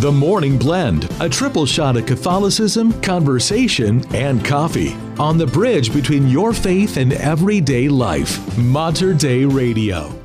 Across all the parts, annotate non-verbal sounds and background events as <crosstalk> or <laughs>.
The Morning Blend, a triple shot of Catholicism, conversation, and coffee. On the bridge between your faith and everyday life. Mater Dei Radio.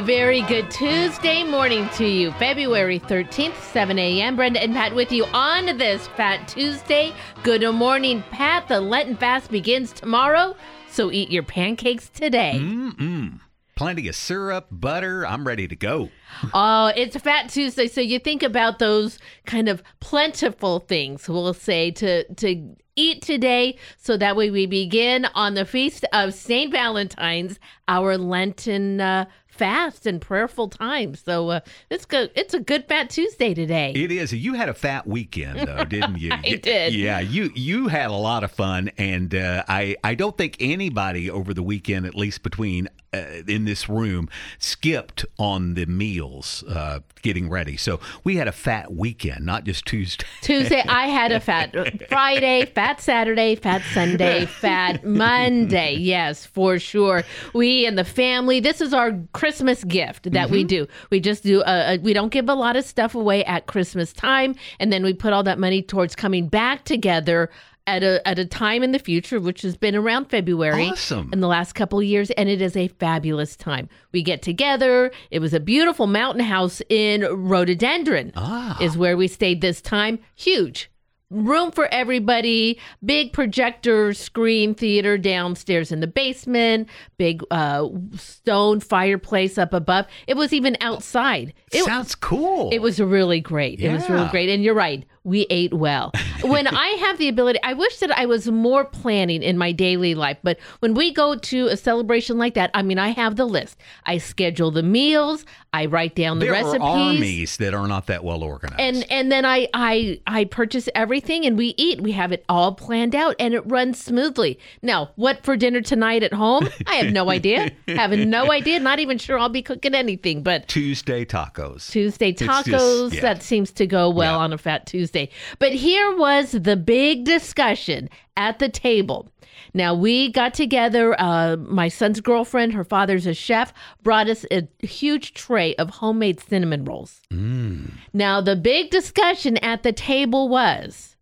A very good Tuesday morning to you. February 13th, 7 a.m. Brenda and Pat with you on this Fat Tuesday. Good morning, Pat. The Lenten fast begins tomorrow, so eat your pancakes today. Mm-mm. Plenty of syrup, butter. I'm ready to go. <laughs> Oh, it's Fat Tuesday, so you think about those kind of plentiful things, we'll say, to to eat today, so that way we begin on the feast of Saint Valentine's, our Lenten uh, fast and prayerful time. So uh, it's good. It's a good Fat Tuesday today. It is. You had a fat weekend, though, didn't you? <laughs> I did. Yeah, you you had a lot of fun, and uh, I I don't think anybody over the weekend, at least between uh, in this room, skipped on the meals uh, getting ready. So we had a fat weekend, not just Tuesday. Tuesday, I had a fat <laughs> Friday, fat Saturday, fat Sunday, <laughs> fat Monday. Yes, for sure. We and the family. This is our Christmas gift that we mm-hmm. do. We just do. A, a, we don't give a lot of stuff away at Christmas time, and then we put all that money towards coming back together. At a, at a time in the future, which has been around February Awesome. in the last couple of years, and it is a fabulous time. We get together. It was a beautiful mountain house in Rhododendron Ah. is where we stayed this time. Huge. Room for everybody, big projector screen theater downstairs in the basement, big uh, stone fireplace up above. It was even outside. It, Sounds cool. it was really great. It was really great. And you're right. We ate well. when <laughs> I have the ability, I wish that I was more planning in my daily life. But when we go to a celebration like that, I mean, I have the list. I schedule the meals. I write down the there recipes. are armies that are not that well organized. And and then I I I purchase everything and we eat. We have it all planned out and it runs smoothly. Now, what for dinner tonight at home? I have no idea. <laughs> have no idea. Not even sure I'll be cooking anything. But Tuesday tacos. Tuesday just- tacos. yeah. That seems to go well Yeah. on a Fat Tuesday. But here was the big discussion at the table. Now, we got together. Uh, my son's girlfriend, her father's a chef, brought us a huge tray of homemade cinnamon rolls. Mm. Now, the big discussion at the table was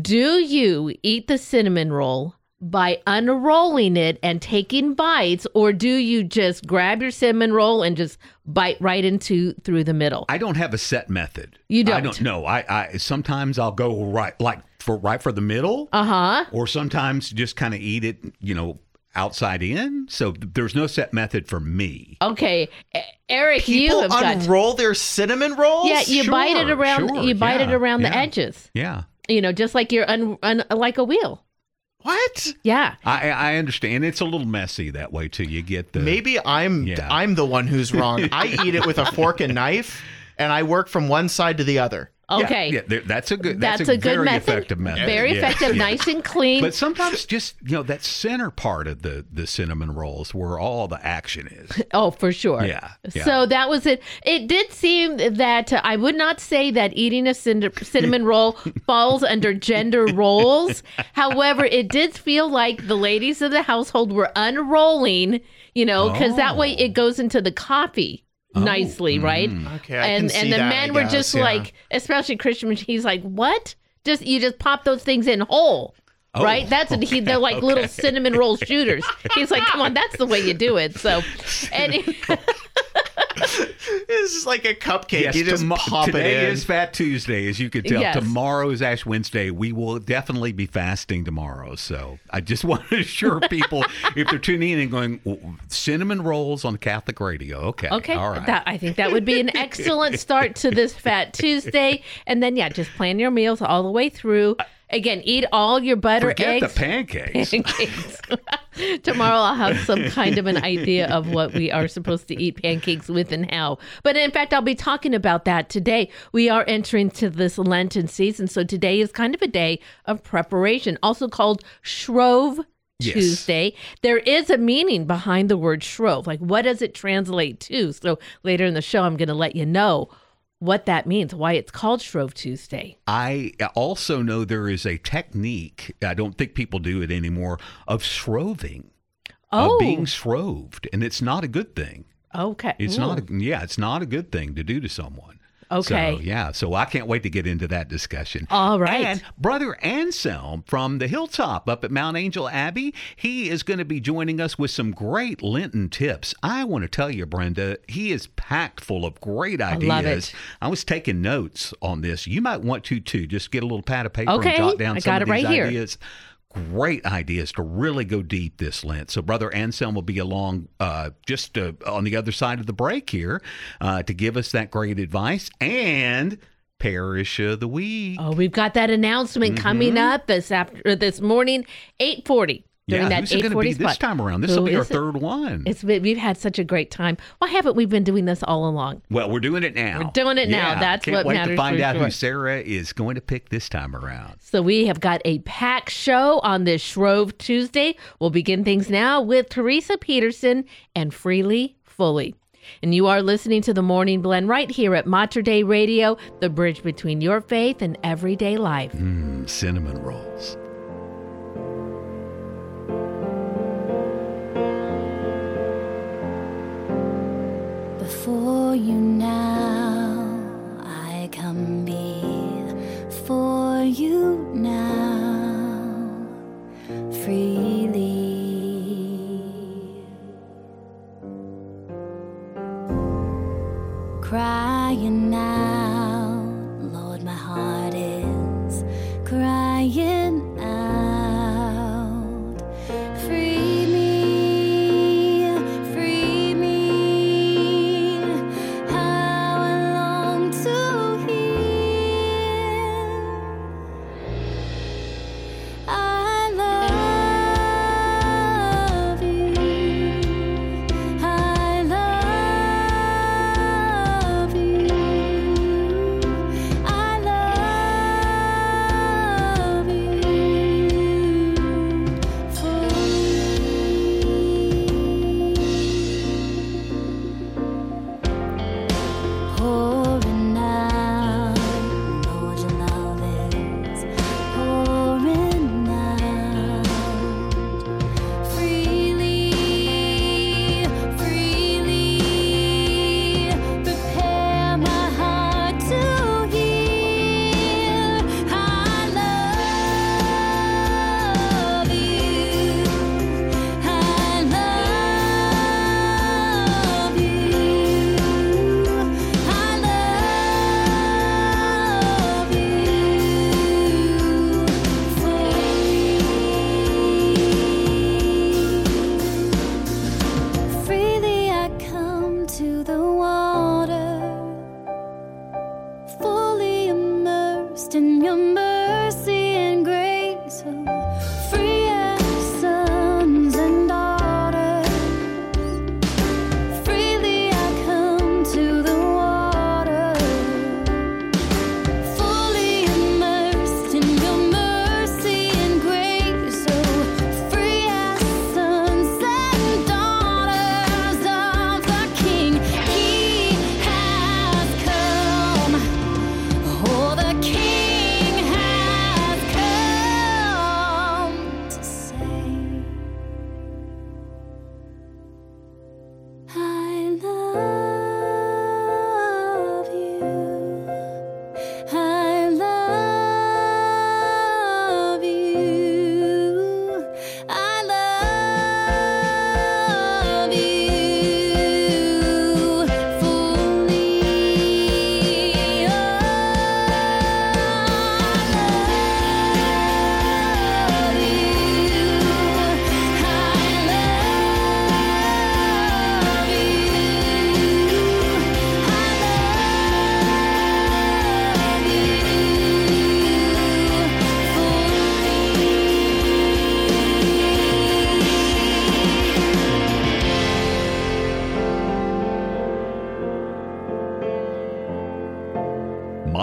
do you eat the cinnamon roll? By unrolling it and taking bites, or do you just grab your cinnamon roll and just bite right into through the middle? I don't have a set method. You don't? I don't know. I, I sometimes I'll go right like for right for the middle, Uh huh. or sometimes just kind of eat it, you know, outside in. So there's no set method for me. Okay, Eric, you People have got. unroll their cinnamon rolls. yeah, you bite it around. sure, you bite it yeah, around the edges. Yeah, You know, just like you're un, un, like a wheel. What? Yeah. I I understand. It's a little messy that way too. You get the Maybe I'm Yeah. I'm the one who's wrong. <laughs> I eat it with a fork and knife, and I work from one side to the other. Yeah, Okay. Yeah, there- that's a good. That's, That's a good very method. effective method. Very Yeah, effective, yeah. nice and clean. But sometimes just you know that center part of the the cinnamon rolls where all the action is. <laughs> Oh, for sure. Yeah, yeah. So that was it. It did seem that uh, I would not say that eating a cinnamon roll <laughs> falls under gender roles. However, it did feel like the ladies of the household were unrolling, you know, because that way Oh. it goes into the coffee Oh, nicely, mm. right? Okay, I and can see and the that, men were guess, just yeah. like, especially Christian, he's like, what? Just you just pop those things in whole. Oh, right, that's what he. They're like little cinnamon roll <laughs> shooters. He's like, "Come on, that's the way you do it." So, and <laughs> <laughs> This is like a cupcake. Yes, you just tomo- pop today it in. is Fat Tuesday, as you can tell. Yes. Tomorrow is Ash Wednesday. We will definitely be fasting tomorrow. So I just <laughs> want to assure people if they're tuning in and going "W- cinnamon rolls on Catholic radio. Okay, Okay, all right. that I think that would be an excellent start to this Fat Tuesday. And then yeah, just plan your meals all the way through. Again, eat all your butter, Forget eggs, the pancakes. <laughs> pancakes. <laughs> Tomorrow I'll have some kind of an idea of what we are supposed to eat pancakes with and how. But in fact, I'll be talking about that today. We are entering to this Lenten season, so today is kind of a day of preparation, also called Shrove Yes. Tuesday. There is a meaning behind the word shrove. Like, what does it translate to? So later in the show, I'm going to let you know what that means, why it's called Shrove Tuesday. I also know there is a technique, I don't think people do it anymore, of shroving, Oh, of being shroved. And it's not a good thing. okay. It's Ooh. not, a, yeah, it's not a good thing to do to someone. Okay. So, yeah. So I can't wait to get into that discussion. All right. And Brother Anselm from the Hilltop up at Mount Angel Abbey, he is going to be joining us with some great Lenten tips. I want to tell you, Brenda, he is packed full of great ideas. I love it. I was taking notes on this. You might want to too. Just get a little pad of paper Okay. and jot down some great ideas. Okay. I some got of it these right here. Great ideas to really go deep this Lent. So, Brother Anselm will be along uh, just uh, on the other side of the break here uh, to give us that great advice and Parish of the Week. Oh, we've got that announcement coming up this after this morning, eight forty. During yeah, that who's it eight going to be this time around? This Who will be our it? third one. It's been, we've had such a great time. Why haven't we been doing this all along? well, we're doing it now. We're doing it now. Yeah, That's can't what wait matters to find out sure. who Sarah is going to pick this time around. So we have got a packed show on this Shrove Tuesday. We'll begin things now with Teresa Peterson and Freely Fully. And you are listening to the Morning Blend right here at Mater Dei Radio, the bridge between your faith and everyday life. Mm, cinnamon rolls. Before you now, I come before you now. Freely. Crying out,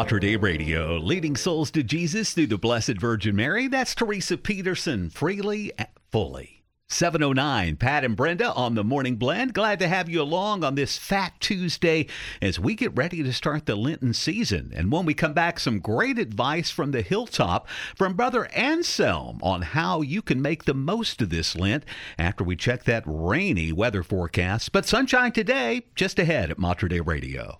Mater Dei Radio, leading souls to Jesus through the Blessed Virgin Mary. That's Teresa Peterson, freely, fully. 709, Pat and Brenda on the Morning Blend. Glad to have you along on this Fat Tuesday as we get ready to start the Lenten season. And when we come back, some great advice from the hilltop from Brother Anselm on how you can make the most of this Lent after we check that rainy weather forecast. But sunshine today, just ahead at Mater Dei Radio.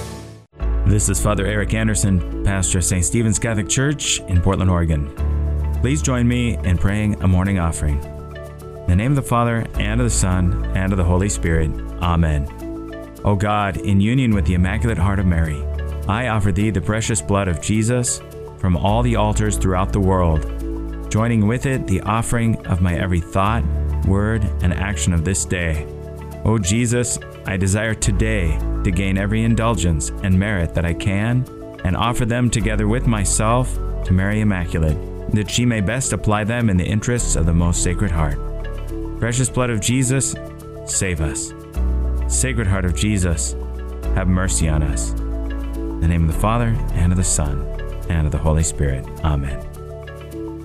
This is Father Eric Anderson, pastor of St. Stephen's Catholic Church in Portland, Oregon. Please join me in praying a morning offering. In the name of the Father, and of the Son, and of the Holy Spirit. Amen. O God, in union with the Immaculate Heart of Mary, I offer thee the precious blood of Jesus from all the altars throughout the world, joining with it the offering of my every thought, word, and action of this day. O Jesus, I desire today to gain every indulgence and merit that I can, and offer them together with myself to Mary Immaculate, that she may best apply them in the interests of the most Sacred Heart. Precious blood of Jesus, save us. Sacred Heart of Jesus, have mercy on us. In the name of the Father, and of the Son, and of the Holy Spirit. Amen.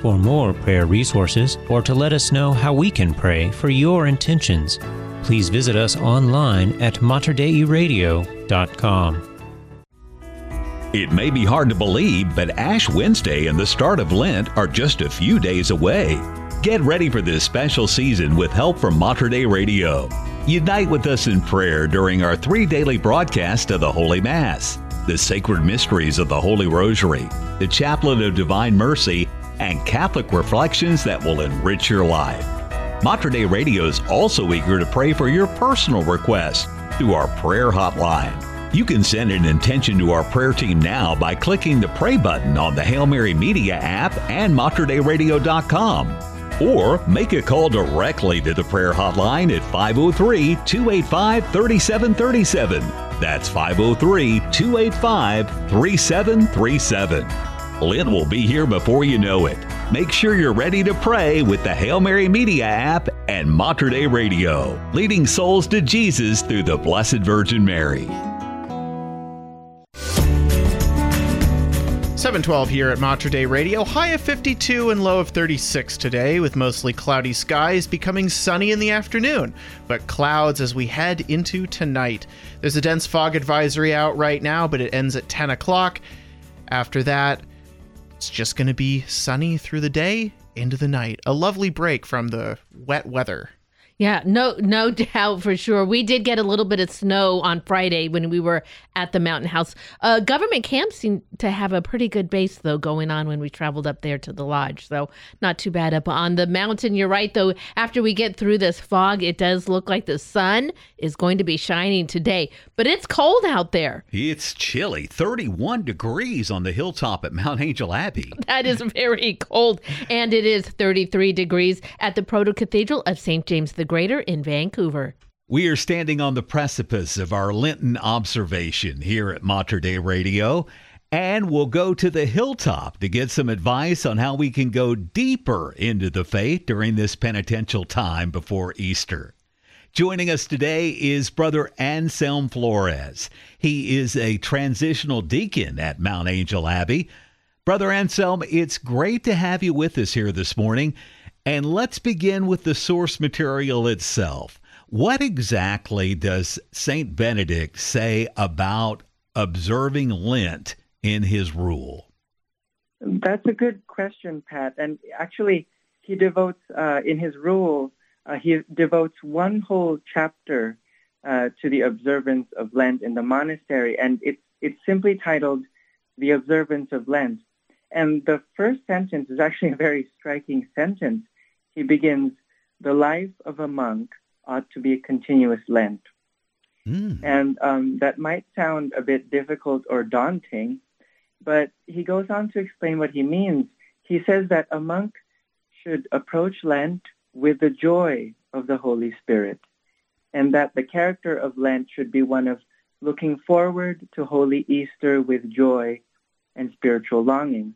For more prayer resources, or to let us know how we can pray for your intentions, please visit us online at materdeiradio.com. It may be hard to believe, but Ash Wednesday and the start of Lent are just a few days away. Get ready for this special season with help from Mater Dei Radio. Unite with us in prayer during our three daily broadcasts of the Holy Mass, the sacred mysteries of the Holy Rosary, the Chaplet of Divine Mercy, and Catholic reflections that will enrich your life. Mater Dei Radio is also eager to pray for your personal requests through our prayer hotline. You can send an intention to our prayer team now by clicking the pray button on the Hail Mary Media app and materdeiradio.com. Or make a call directly to the prayer hotline at 503 285 3737. That's 503 285 3737. Lent will be here before you know it. Make sure you're ready to pray with the Hail Mary Media app and Mater Dei Radio, leading souls to Jesus through the Blessed Virgin Mary. 712 here at Mater Dei Radio. High of 52 and low of 36 today, with mostly cloudy skies becoming sunny in the afternoon, but clouds as we head into tonight. There's a dense fog advisory out right now, but it ends at 10 o'clock. After that, it's just going to be sunny through the day into the night. A lovely break from the wet weather. Yeah, no, no <laughs> doubt for sure. We did get a little bit of snow on Friday when we were at the mountain house. Uh, government camps seem to have a pretty good base though going on when we traveled up there to the lodge, so not too bad up on the mountain. You're right though. After we get through this fog, it does look like the sun is going to be shining today, but it's cold out there. It's chilly, 31 degrees on the hilltop at Mount Angel Abbey. <laughs> That is very cold, and it is 33 degrees at the Proto Cathedral of St. James the Greater in Vancouver. We are standing on the precipice of our Lenten observation here at Mater Dei Radio, and we'll go to the hilltop to get some advice on how we can go deeper into the faith during this penitential time before Easter. Joining us today is Brother Anselm Flores. He is a transitional deacon at Mount Angel Abbey. Brother Anselm, it's great to have you with us here this morning. And let's begin with the source material itself. What exactly does St. Benedict say about observing Lent in his rule? That's a good question, Pat. And actually, he devotes, uh, in his rule, uh, he devotes one whole chapter uh, to the observance of Lent in the monastery. And it's, it's simply titled The Observance of Lent. And the first sentence is actually a very striking sentence. He begins, The life of a monk ought to be a continuous Lent. Mm. And um, that might sound a bit difficult or daunting, but he goes on to explain what he means. He says that a monk should approach Lent with the joy of the Holy Spirit, and that the character of Lent should be one of looking forward to Holy Easter with joy and spiritual longing.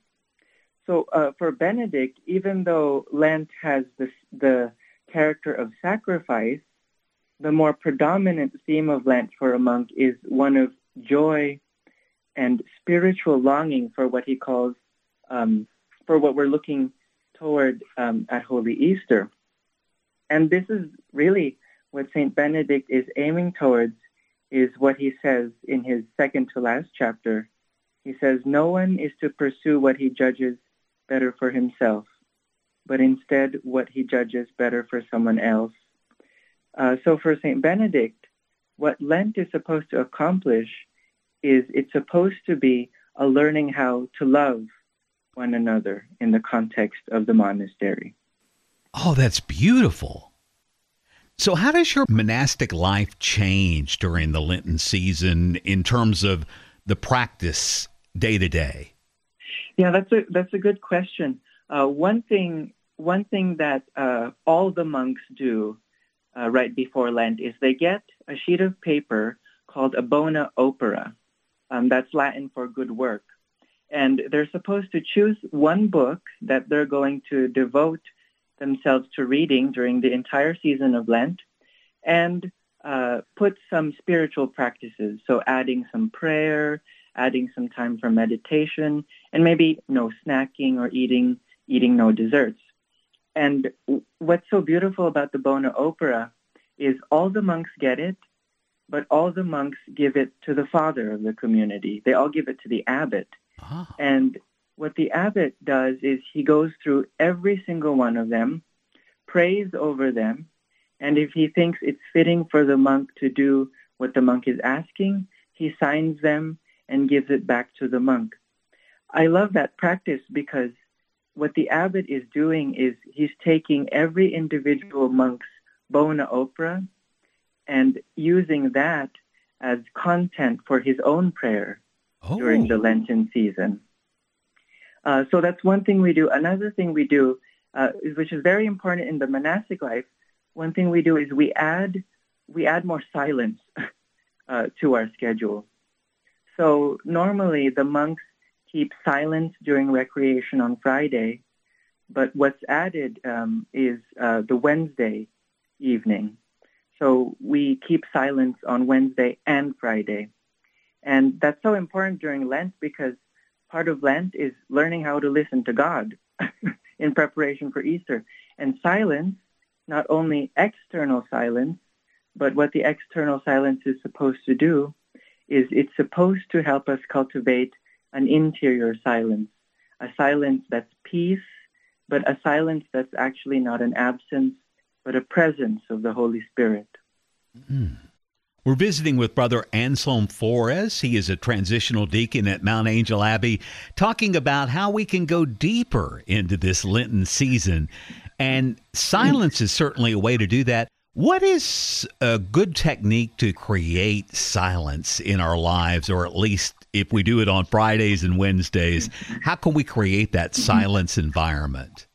So uh, for Benedict, even though Lent has the, the character of sacrifice, the more predominant theme of Lent for a monk is one of joy and spiritual longing for what he calls, um, for what we're looking toward um, at Holy Easter. And this is really what St. Benedict is aiming towards is what he says in his second to last chapter. He says, no one is to pursue what he judges better for himself, but instead what he judges better for someone else. Uh, so for St. Benedict, what Lent is supposed to accomplish is it's supposed to be a learning how to love one another in the context of the monastery. Oh, that's beautiful. So, how does your monastic life change during the Lenten season in terms of the practice day to day? Yeah, that's a that's a good question. Uh, one thing one thing that uh, all the monks do uh, right before Lent is they get a sheet of paper called a bona opera. Um, that's Latin for good work, and they're supposed to choose one book that they're going to devote themselves to reading during the entire season of Lent and uh, put some spiritual practices. So adding some prayer, adding some time for meditation, and maybe no snacking or eating, eating no desserts. And what's so beautiful about the Bona Opera is all the monks get it, but all the monks give it to the father of the community. They all give it to the abbot. Oh. And what the abbot does is he goes through every single one of them, prays over them, and if he thinks it's fitting for the monk to do what the monk is asking, he signs them and gives it back to the monk. I love that practice because what the abbot is doing is he's taking every individual monk's bona opera and using that as content for his own prayer oh. during the Lenten season. Uh, so that's one thing we do. Another thing we do, uh, which is very important in the monastic life, one thing we do is we add we add more silence <laughs> uh, to our schedule. So normally the monks keep silence during recreation on Friday, but what's added um, is uh, the Wednesday evening. So we keep silence on Wednesday and Friday. And that's so important during Lent because part of Lent is learning how to listen to God <laughs> in preparation for Easter. And silence, not only external silence, but what the external silence is supposed to do is it's supposed to help us cultivate an interior silence, a silence that's peace, but a silence that's actually not an absence, but a presence of the Holy Spirit. Mm. We're visiting with Brother Anselm Flores. He is a transitional deacon at Mount Angel Abbey, talking about how we can go deeper into this Lenten season. And silence is certainly a way to do that. What is a good technique to create silence in our lives, or at least if we do it on Fridays and Wednesdays, how can we create that silence environment?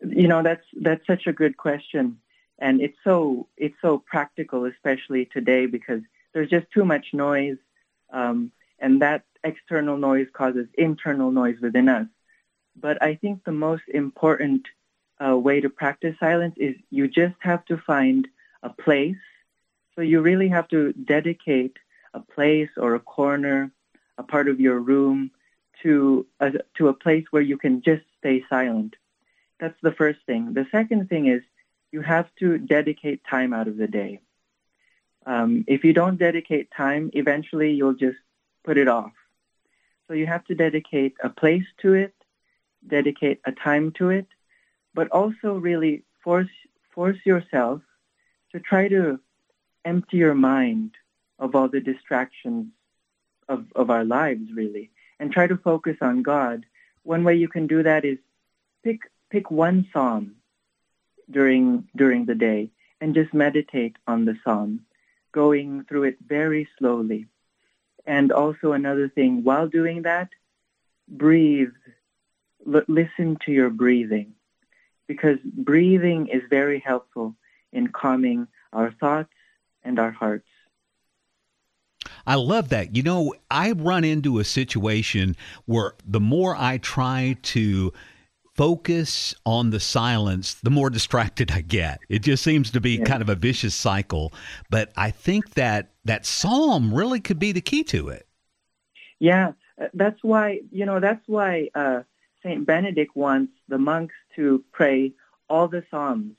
You know, that's that's such a good question and it's so it's so practical, especially today, because there's just too much noise, um, and that external noise causes internal noise within us. But I think the most important uh, way to practice silence is you just have to find a place. So you really have to dedicate a place or a corner, a part of your room, to a, to a place where you can just stay silent. That's the first thing. The second thing is you have to dedicate time out of the day. Um, if you don't dedicate time, eventually you'll just put it off. So you have to dedicate a place to it, dedicate a time to it, but also really force force yourself to try to empty your mind of all the distractions of, of our lives really and try to focus on God. One way you can do that is pick pick one psalm during during the day and just meditate on the psalm, going through it very slowly. And also another thing, while doing that, breathe. L- listen to your breathing. Because breathing is very helpful in calming our thoughts and our hearts. I love that. You know, I run into a situation where the more I try to focus on the silence, the more <laughs> distracted I get. It just seems to be yeah. kind of a vicious cycle. But I think that that psalm really could be the key to it. Yeah, uh, that's why you know that's why uh, Saint Benedict wants the monks to pray all the psalms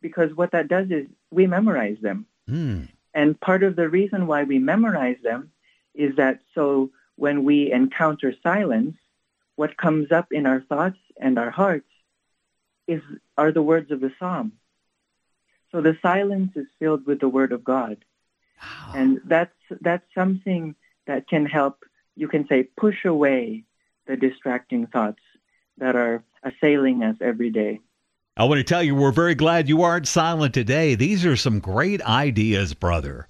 because what that does is we memorize them. Mm. And part of the reason why we memorize them is that so when we encounter silence, what comes up in our thoughts and our hearts is are the words of the psalm. So the silence is filled with the word of God. And that's that's something that can help you can say push away the distracting thoughts that are assailing us every day. I want to tell you, we're very glad you aren't silent today. These are some great ideas, brother.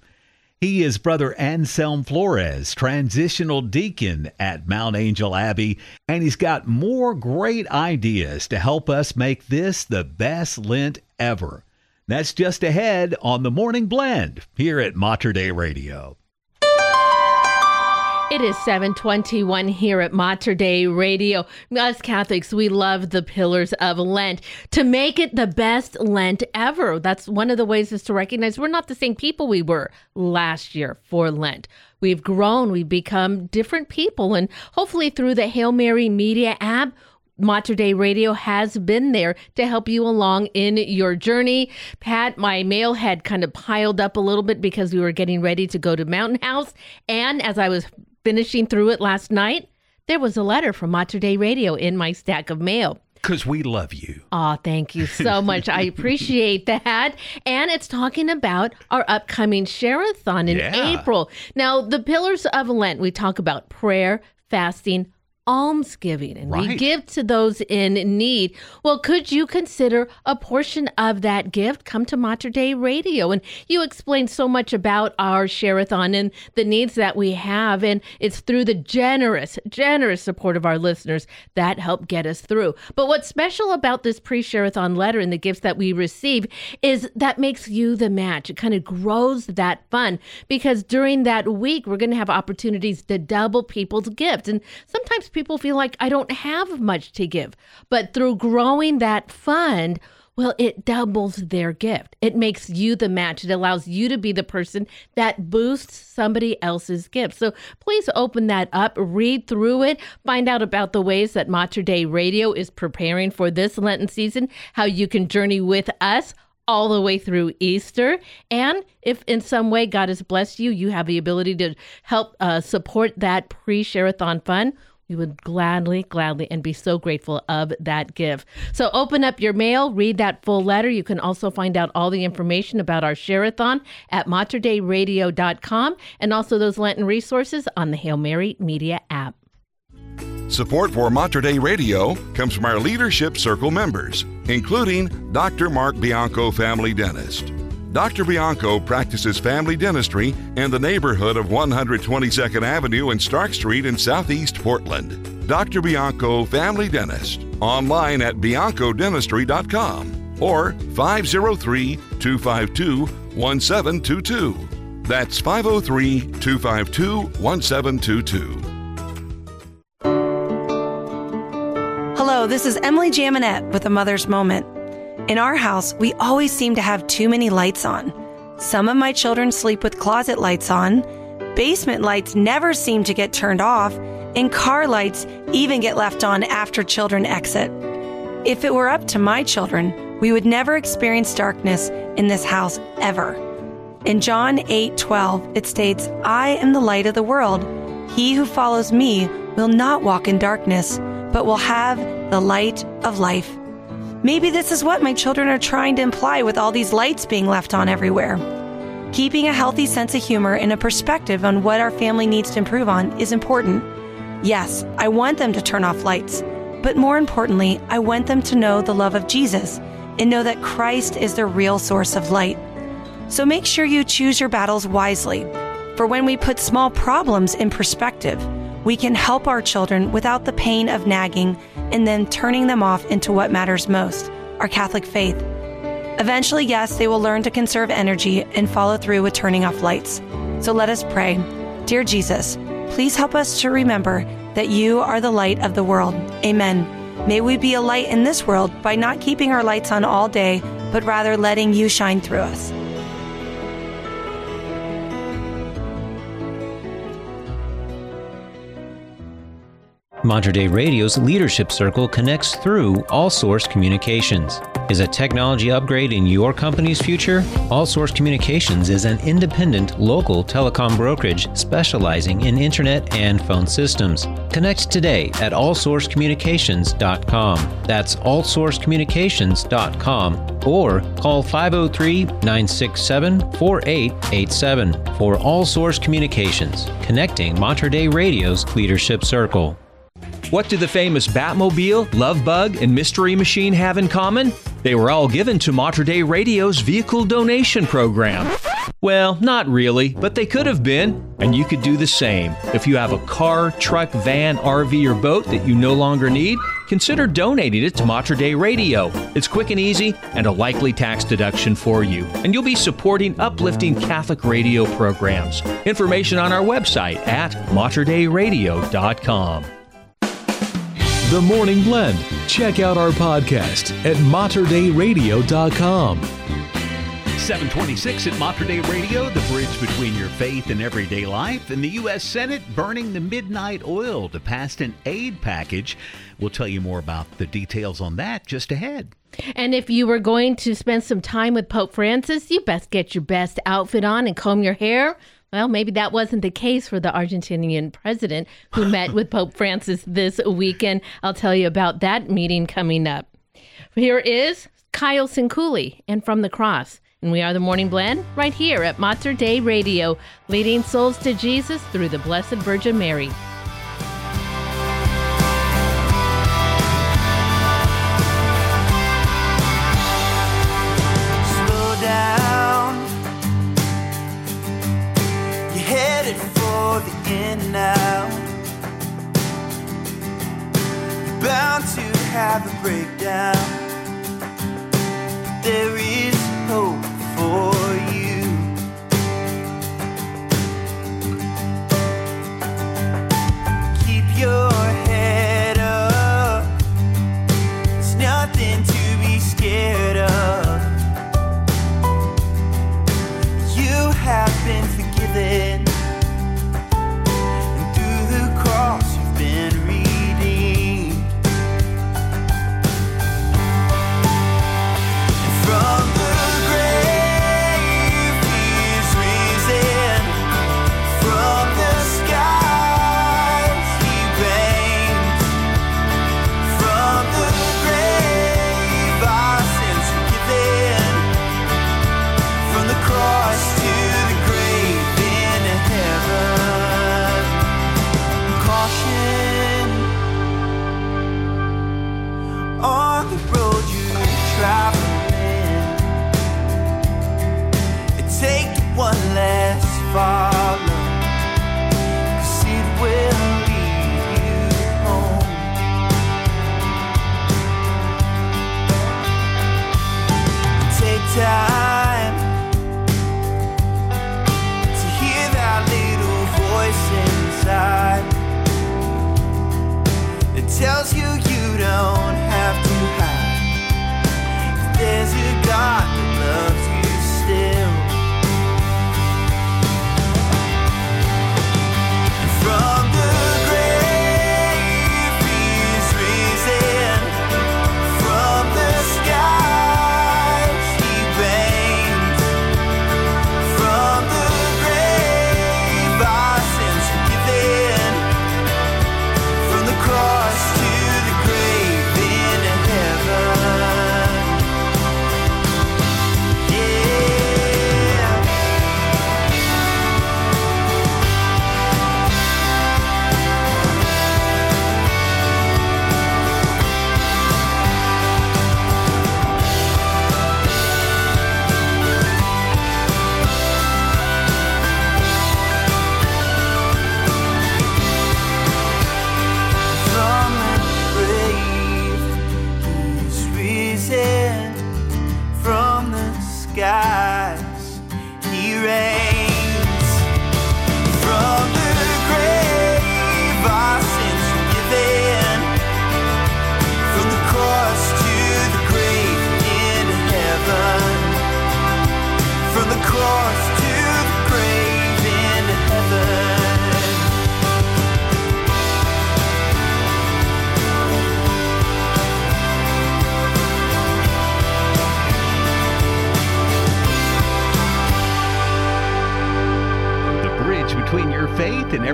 He is Brother Anselm Flores, transitional deacon at Mount Angel Abbey, and he's got more great ideas to help us make this the best Lent ever. That's just ahead on the Morning Blend here at Mater Dei Radio. It is 721 here at Mater Dei Radio. Us Catholics, we love the pillars of Lent to make it the best Lent ever. That's one of the ways is to recognize we're not the same people we were last year for Lent. We've grown, we've become different people, and hopefully through the Hail Mary Media app, Mater Dei Radio has been there to help you along in your journey. Pat, my mail had kind of piled up a little bit because we were getting ready to go to Mountain House. And as I was finishing through it last night, there was a letter from Mater Dei Radio in my stack of mail. Because we love you. Oh, thank you so <laughs> much. I appreciate that. And it's talking about our upcoming Share-a-thon in yeah. April. Now, the pillars of Lent, we talk about prayer, fasting, almsgiving and right. we give to those in need. Well, could you consider a portion of that gift come to Mater Dei Radio? And you explained so much about our Share-a-thon and the needs that we have. And it's through the generous, generous support of our listeners that help get us through. But what's special about this pre-Share-a-thon letter and the gifts that we receive is that makes you the match. It kind of grows that fun because during that week, we're going to have opportunities to double people's gifts. And sometimes people people feel like I don't have much to give. But through growing that fund, well, it doubles their gift. It makes you the match. It allows you to be the person that boosts somebody else's gift. So please open that up, read through it, find out about the ways that Mater Dei Radio is preparing for this Lenten season, how you can journey with us all the way through Easter. And if in some way God has blessed you, you have the ability to help uh, support that pre Share-a-thon fund we would gladly, gladly, and be so grateful of that gift. So open up your mail, read that full letter. You can also find out all the information about our Share-a-thon at materdeiradio.com and also those Lenten resources on the Hail Mary Media app. Support for Mater Dei Radio comes from our Leadership Circle members, including Dr. Mark Bianco, family dentist. Dr. Bianco practices family dentistry in the neighborhood of 122nd Avenue and Stark Street in Southeast Portland. Dr. Bianco Family Dentist, online at biancodentistry.com or 503 252 1722. That's 503 252 1722. Hello, this is Emily Jaminet with a Mother's Moment. In our house, we always seem to have too many lights on. Some of my children sleep with closet lights on, basement lights never seem to get turned off, and car lights even get left on after children exit. If it were up to my children, we would never experience darkness in this house ever. In John 8:12, it states, "I am the light of the world. He who follows me will not walk in darkness, but will have the light of life." Maybe this is what my children are trying to imply with all these lights being left on everywhere. Keeping a healthy sense of humor and a perspective on what our family needs to improve on is important. Yes, I want them to turn off lights, but more importantly, I want them to know the love of Jesus and know that Christ is the real source of light. So make sure you choose your battles wisely, for when we put small problems in perspective, we can help our children without the pain of nagging and then turning them off into what matters most our Catholic faith. Eventually, yes, they will learn to conserve energy and follow through with turning off lights. So let us pray. Dear Jesus, please help us to remember that you are the light of the world. Amen. May we be a light in this world by not keeping our lights on all day, but rather letting you shine through us. Mater Dei Radio's Leadership Circle connects through All Source Communications. Is a technology upgrade in your company's future? All Source Communications is an independent local telecom brokerage specializing in internet and phone systems. Connect today at allsourcecommunications.com. That's allsourcecommunications.com or call 503 967 4887 for All Source Communications, connecting Mater Dei Radio's Leadership Circle. What do the famous Batmobile, Love Bug, and Mystery Machine have in common? They were all given to Mater Dei Radio's vehicle donation program. Well, not really, but they could have been, and you could do the same. If you have a car, truck, van, RV, or boat that you no longer need, consider donating it to Mater Dei Radio. It's quick and easy and a likely tax deduction for you, and you'll be supporting uplifting Catholic radio programs. Information on our website at materdeiradio.com. The Morning Blend. Check out our podcast at materdeiradio.com. 726 at Mater Dei Radio, the bridge between your faith and everyday life, and the U.S. Senate burning the midnight oil to pass an aid package. We'll tell you more about the details on that just ahead. And if you were going to spend some time with Pope Francis, you best get your best outfit on and comb your hair. Well, maybe that wasn't the case for the Argentinian president who <laughs> met with Pope Francis this weekend. I'll tell you about that meeting coming up. Here is Kyle Sincooli and From the Cross. And we are the Morning Blend right here at Mater Dei Radio, leading souls to Jesus through the Blessed Virgin Mary. Now. You're bound to have a breakdown. There is hope for you.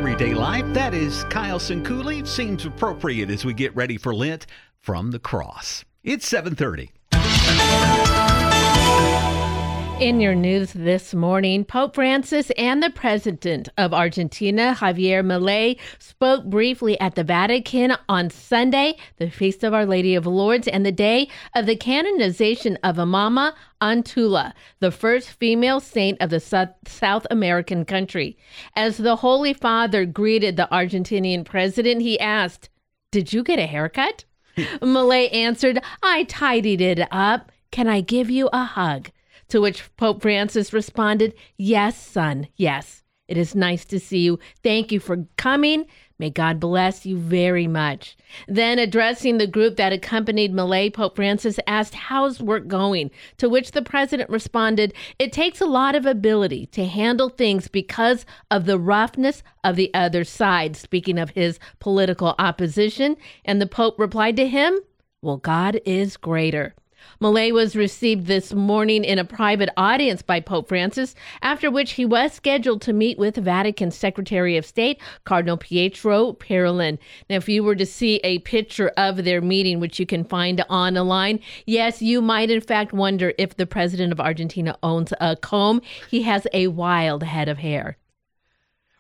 Everyday life. That is Kyle Sincooley. Seems appropriate as we get ready for Lent from the cross. It's 730. In your news this morning, Pope Francis and the President of Argentina, Javier Milei, spoke briefly at the Vatican on Sunday, the Feast of Our Lady of Lourdes, and the day of the canonization of Mama Antula, the first female saint of the South American country. As the Holy Father greeted the Argentinian president, he asked, Did you get a haircut? <laughs> Milei answered, I tidied it up. Can I give you a hug? To which Pope Francis responded, Yes, son, yes. It is nice to see you. Thank you for coming. May God bless you very much. Then, addressing the group that accompanied Milei, Pope Francis asked, How's work going? To which the president responded, It takes a lot of ability to handle things because of the roughness of the other side, speaking of his political opposition. And the Pope replied to him, Well, God is greater. Milei was received this morning in a private audience by Pope Francis, after which he was scheduled to meet with Vatican Secretary of State Cardinal Pietro Parolin. Now, if you were to see a picture of their meeting, which you can find on the line, yes, you might in fact wonder if the president of Argentina owns a comb. He has a wild head of hair.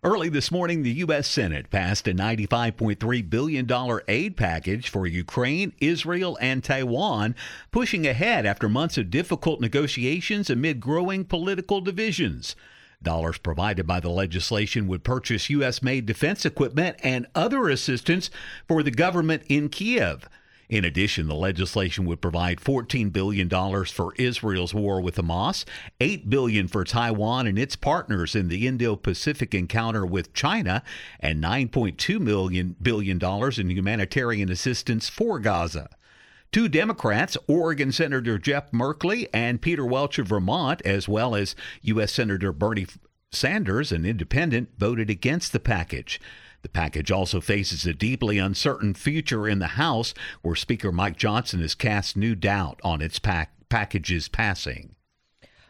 Early this morning, the U.S. Senate passed a $95.3 billion aid package for Ukraine, Israel, and Taiwan, pushing ahead after months of difficult negotiations amid growing political divisions. Dollars provided by the legislation would purchase U.S. made defense equipment and other assistance for the government in Kiev. In addition, the legislation would provide $14 billion for Israel's war with Hamas, 8 billion for Taiwan and its partners in the Indo-Pacific encounter with China, and $9.2 million billion in humanitarian assistance for Gaza. Two Democrats, Oregon Senator Jeff Merkley and Peter Welch of Vermont, as well as U.S. Senator Bernie Sanders, an independent, voted against the package. The package also faces a deeply uncertain future in the House, where Speaker Mike Johnson has cast new doubt on its pack- package's passing.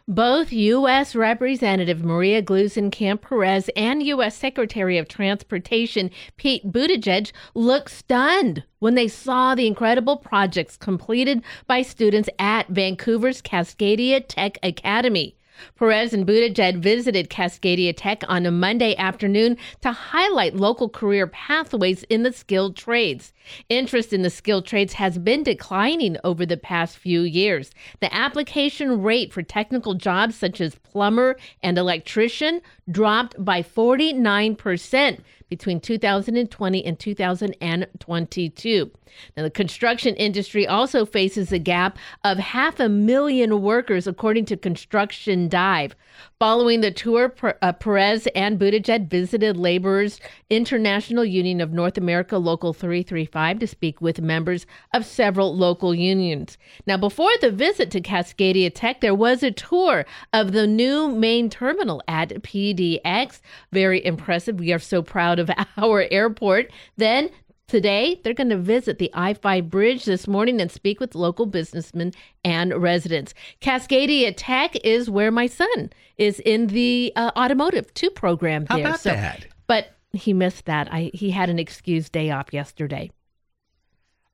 Both U.S. Representative Maria Gluesenkamp Perez and U.S. Secretary of Transportation Pete Buttigieg looked stunned when they saw the incredible projects completed by students at Vancouver's Cascadia Tech Academy. Perez and Buttigieg visited Cascadia Tech on a Monday afternoon to highlight local career pathways in the skilled trades. Interest in the skilled trades has been declining over the past few years. The application rate for technical jobs such as plumber and electrician dropped by 49% between 2020 and 2022. Now, the construction industry also faces a gap of half a million workers, according to Construction Dive. Following the tour, uh, Perez and Buttigieg visited Laborers International Union of North America Local 335 to speak with members of several local unions. Now, before the visit to Cascadia Tech, there was a tour of the new main terminal at PDX. Very impressive. We are so proud of <laughs> our airport. Then Today, they're going to visit the I 5 bridge this morning and speak with local businessmen and residents. Cascadia Tech is where my son is in the uh, automotive two program there. How about so, that? But he missed that. I, he had an excused day off yesterday.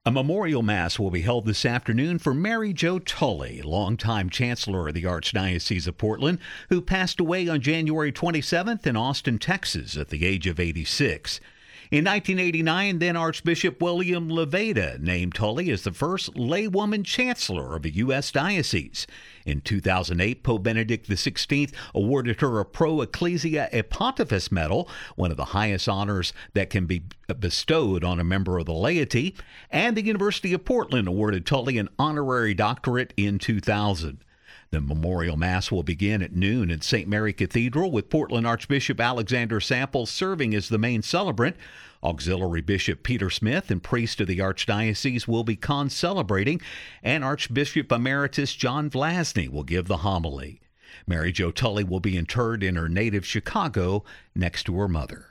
A memorial mass will be held this afternoon for Mary Jo Tully, longtime Chancellor of the Archdiocese of Portland, who passed away on January 27th in Austin, Texas, at the age of 86. In 1989, then Archbishop William Levada named Tully as the first laywoman chancellor of a U.S. diocese. In 2008, Pope Benedict XVI awarded her a Pro Ecclesia e Medal, one of the highest honors that can be bestowed on a member of the laity, and the University of Portland awarded Tully an honorary doctorate in 2000. The memorial mass will begin at noon at St. Mary Cathedral with Portland Archbishop Alexander Sample serving as the main celebrant. Auxiliary Bishop Peter Smith and priest of the Archdiocese will be con-celebrating, and Archbishop Emeritus John Vlazny will give the homily. Mary Jo Tully will be interred in her native Chicago next to her mother.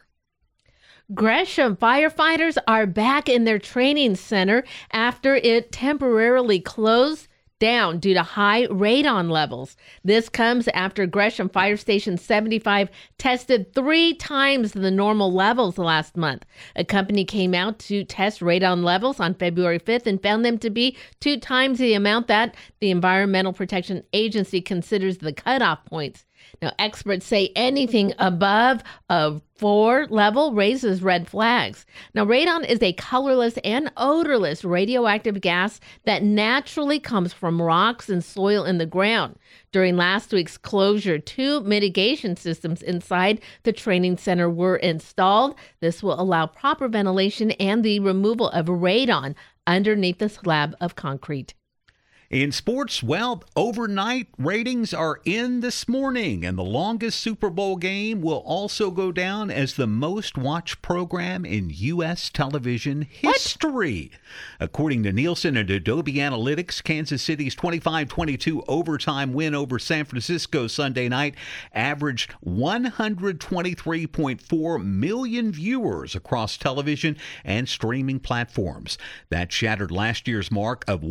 Gresham firefighters are back in their training center after it temporarily closed down due to high radon levels. This comes after Gresham Fire Station 75 tested three times the normal levels last month. A company came out to test radon levels on February 5th and found them to be two times the amount that the Environmental Protection Agency considers the cutoff points. Now, experts say anything above a four level raises red flags. Now, radon is a colorless and odorless radioactive gas that naturally comes from rocks and soil in the ground. During last week's closure, two mitigation systems inside the training center were installed. This will allow proper ventilation and the removal of radon underneath the slab of concrete. In sports, well, overnight ratings are in this morning, and the longest Super Bowl game will also go down as the most watched program in U.S. television history. According to Nielsen and Adobe Analytics, Kansas City's 25 22 overtime win over San Francisco Sunday night averaged 123.4 million viewers across television and streaming platforms. That shattered last year's mark of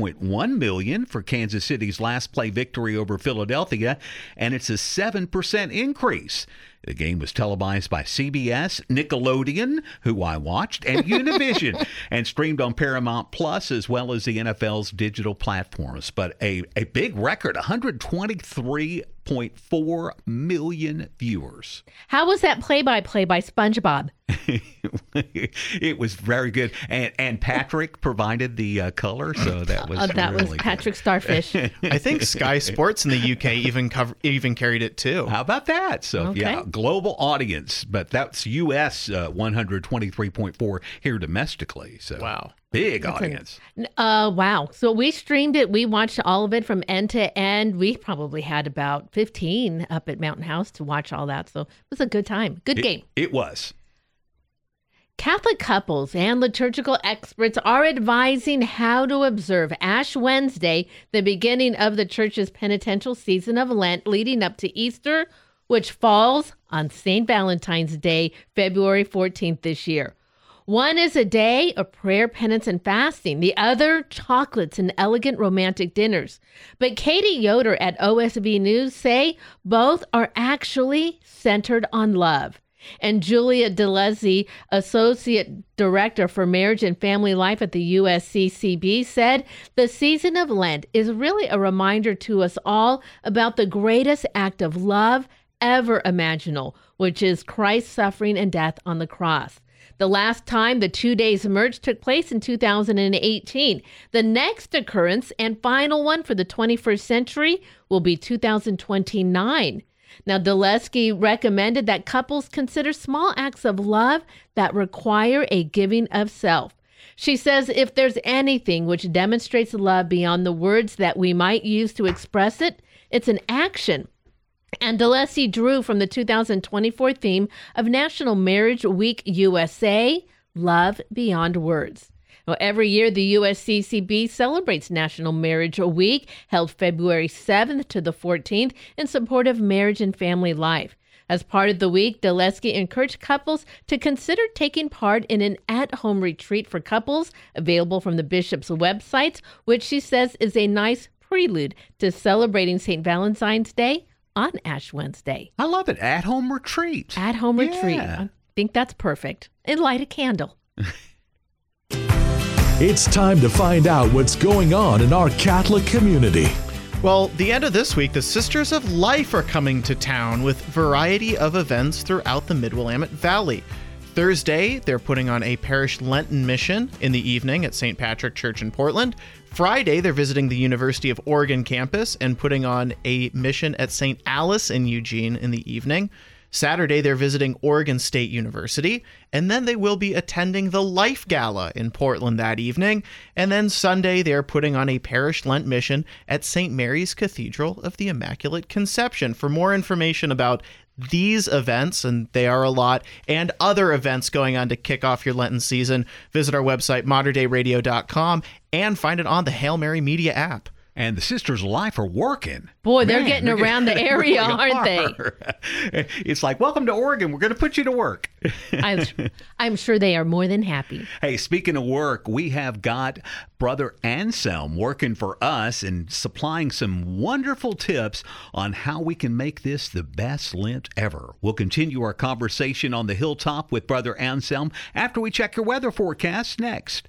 115.1 million for Kansas City's last play victory over Philadelphia, and it's a 7% increase. The game was televised by CBS, Nickelodeon, who I watched, and <laughs> Univision, and streamed on Paramount Plus as well as the NFL's digital platforms. But a, a big record 123.4 million viewers. How was that play by play by SpongeBob? <laughs> it was very good, and and Patrick provided the uh, color, so that was Uh, that really was Patrick Starfish. I think Sky Sports in the UK even cover, even carried it too. How about that? So Okay. yeah, global audience, but that's U.S. Uh, 123.4 here domestically. So wow, big That's an- audience. Uh, wow. So we streamed it. We watched all of it from end to end. We probably had about 15 up at Mountain House to watch all that. So it was a good time. Good It- game. It was. Catholic couples and liturgical experts are advising how to observe Ash Wednesday, the beginning of the church's penitential season of Lent leading up to Easter, which falls on St. Valentine's Day, February 14th this year. One is a day of prayer, penance, and fasting. The other, chocolates and elegant romantic dinners. But Katie Yoder at OSV News say both are actually centered on love. And Julia Dezelski, Associate Director for Marriage and Family Life at the USCCB, said the season of Lent is really a reminder to us all about the greatest act of love ever imaginable, which is Christ's suffering and death on the cross. The last time the two days merge took place in 2018. The next occurrence and final one for the 21st century will be 2029. Now, Dezelski recommended that couples consider small acts of love that require a giving of self. She says if there's anything which demonstrates love beyond the words that we might use to express it, it's an action. And Dezelski drew from the 2024 theme of National Marriage Week USA Love Beyond Words. Well, every year, the USCCB celebrates National Marriage Week, held February 7th to the 14th, in support of marriage and family life. As part of the week, Dezelski encouraged couples to consider taking part in an at home retreat for couples available from the bishop's websites, which she says is a nice prelude to celebrating St. Valentine's Day on Ash Wednesday. I love it. At home retreat. At home retreat. Yeah. I think that's perfect. And light a candle. <laughs> It's time to find out what's going on in our Catholic community. Well, the end of this week, the Sisters of Life are coming to town with variety of events throughout the Mid-Willamette Valley. Thursday, they're putting on a parish Lenten mission in the evening at St. Patrick Church in Portland. Friday, they're visiting the University of Oregon campus and putting on a mission at St. Alice in Eugene in the evening. Saturday, they're visiting Oregon State University, and then they will be attending the Life Gala in Portland that evening. And then Sunday, they're putting on a parish Lent mission at St. Mary's Cathedral of the Immaculate Conception. For more information about these events, and they are a lot, and other events going on to kick off your Lenten season, visit our website, materdeiradio.com, and find it on the Hail Mary Media app. And the Sisters of Life are working. Boy, they're Man, getting they're around the area, really aren't they? <laughs> It's like, welcome to Oregon. We're going to put you to work. <laughs> I'm, I'm sure they are more than happy. Hey, speaking of work, we have got Brother Anselm working for us and supplying some wonderful tips on how we can make this the best Lent ever. We'll continue our conversation on the hilltop with Brother Anselm after we check your weather forecast next.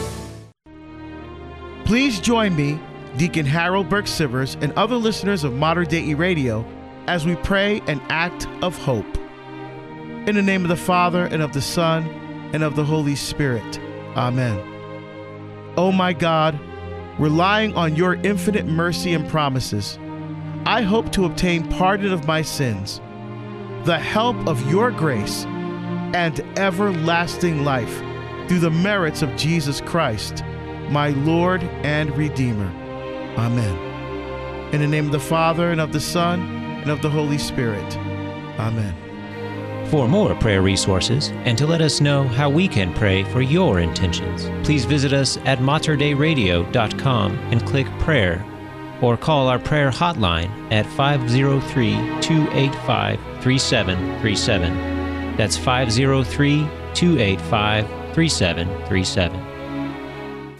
Please join me, Deacon Harold Burke Sivers, and other listeners of Modern Day E Radio as we pray an act of hope. In the name of the Father, and of the Son, and of the Holy Spirit. Amen. Oh my God, relying on your infinite mercy and promises, I hope to obtain pardon of my sins, the help of your grace, and everlasting life through the merits of Jesus Christ my Lord and Redeemer. Amen. In the name of the Father, and of the Son, and of the Holy Spirit. Amen. For more prayer resources and to let us know how we can pray for your intentions, please visit us at materdeiradio.com and click prayer or call our prayer hotline at 503 285 3737. That's 503 285 3737.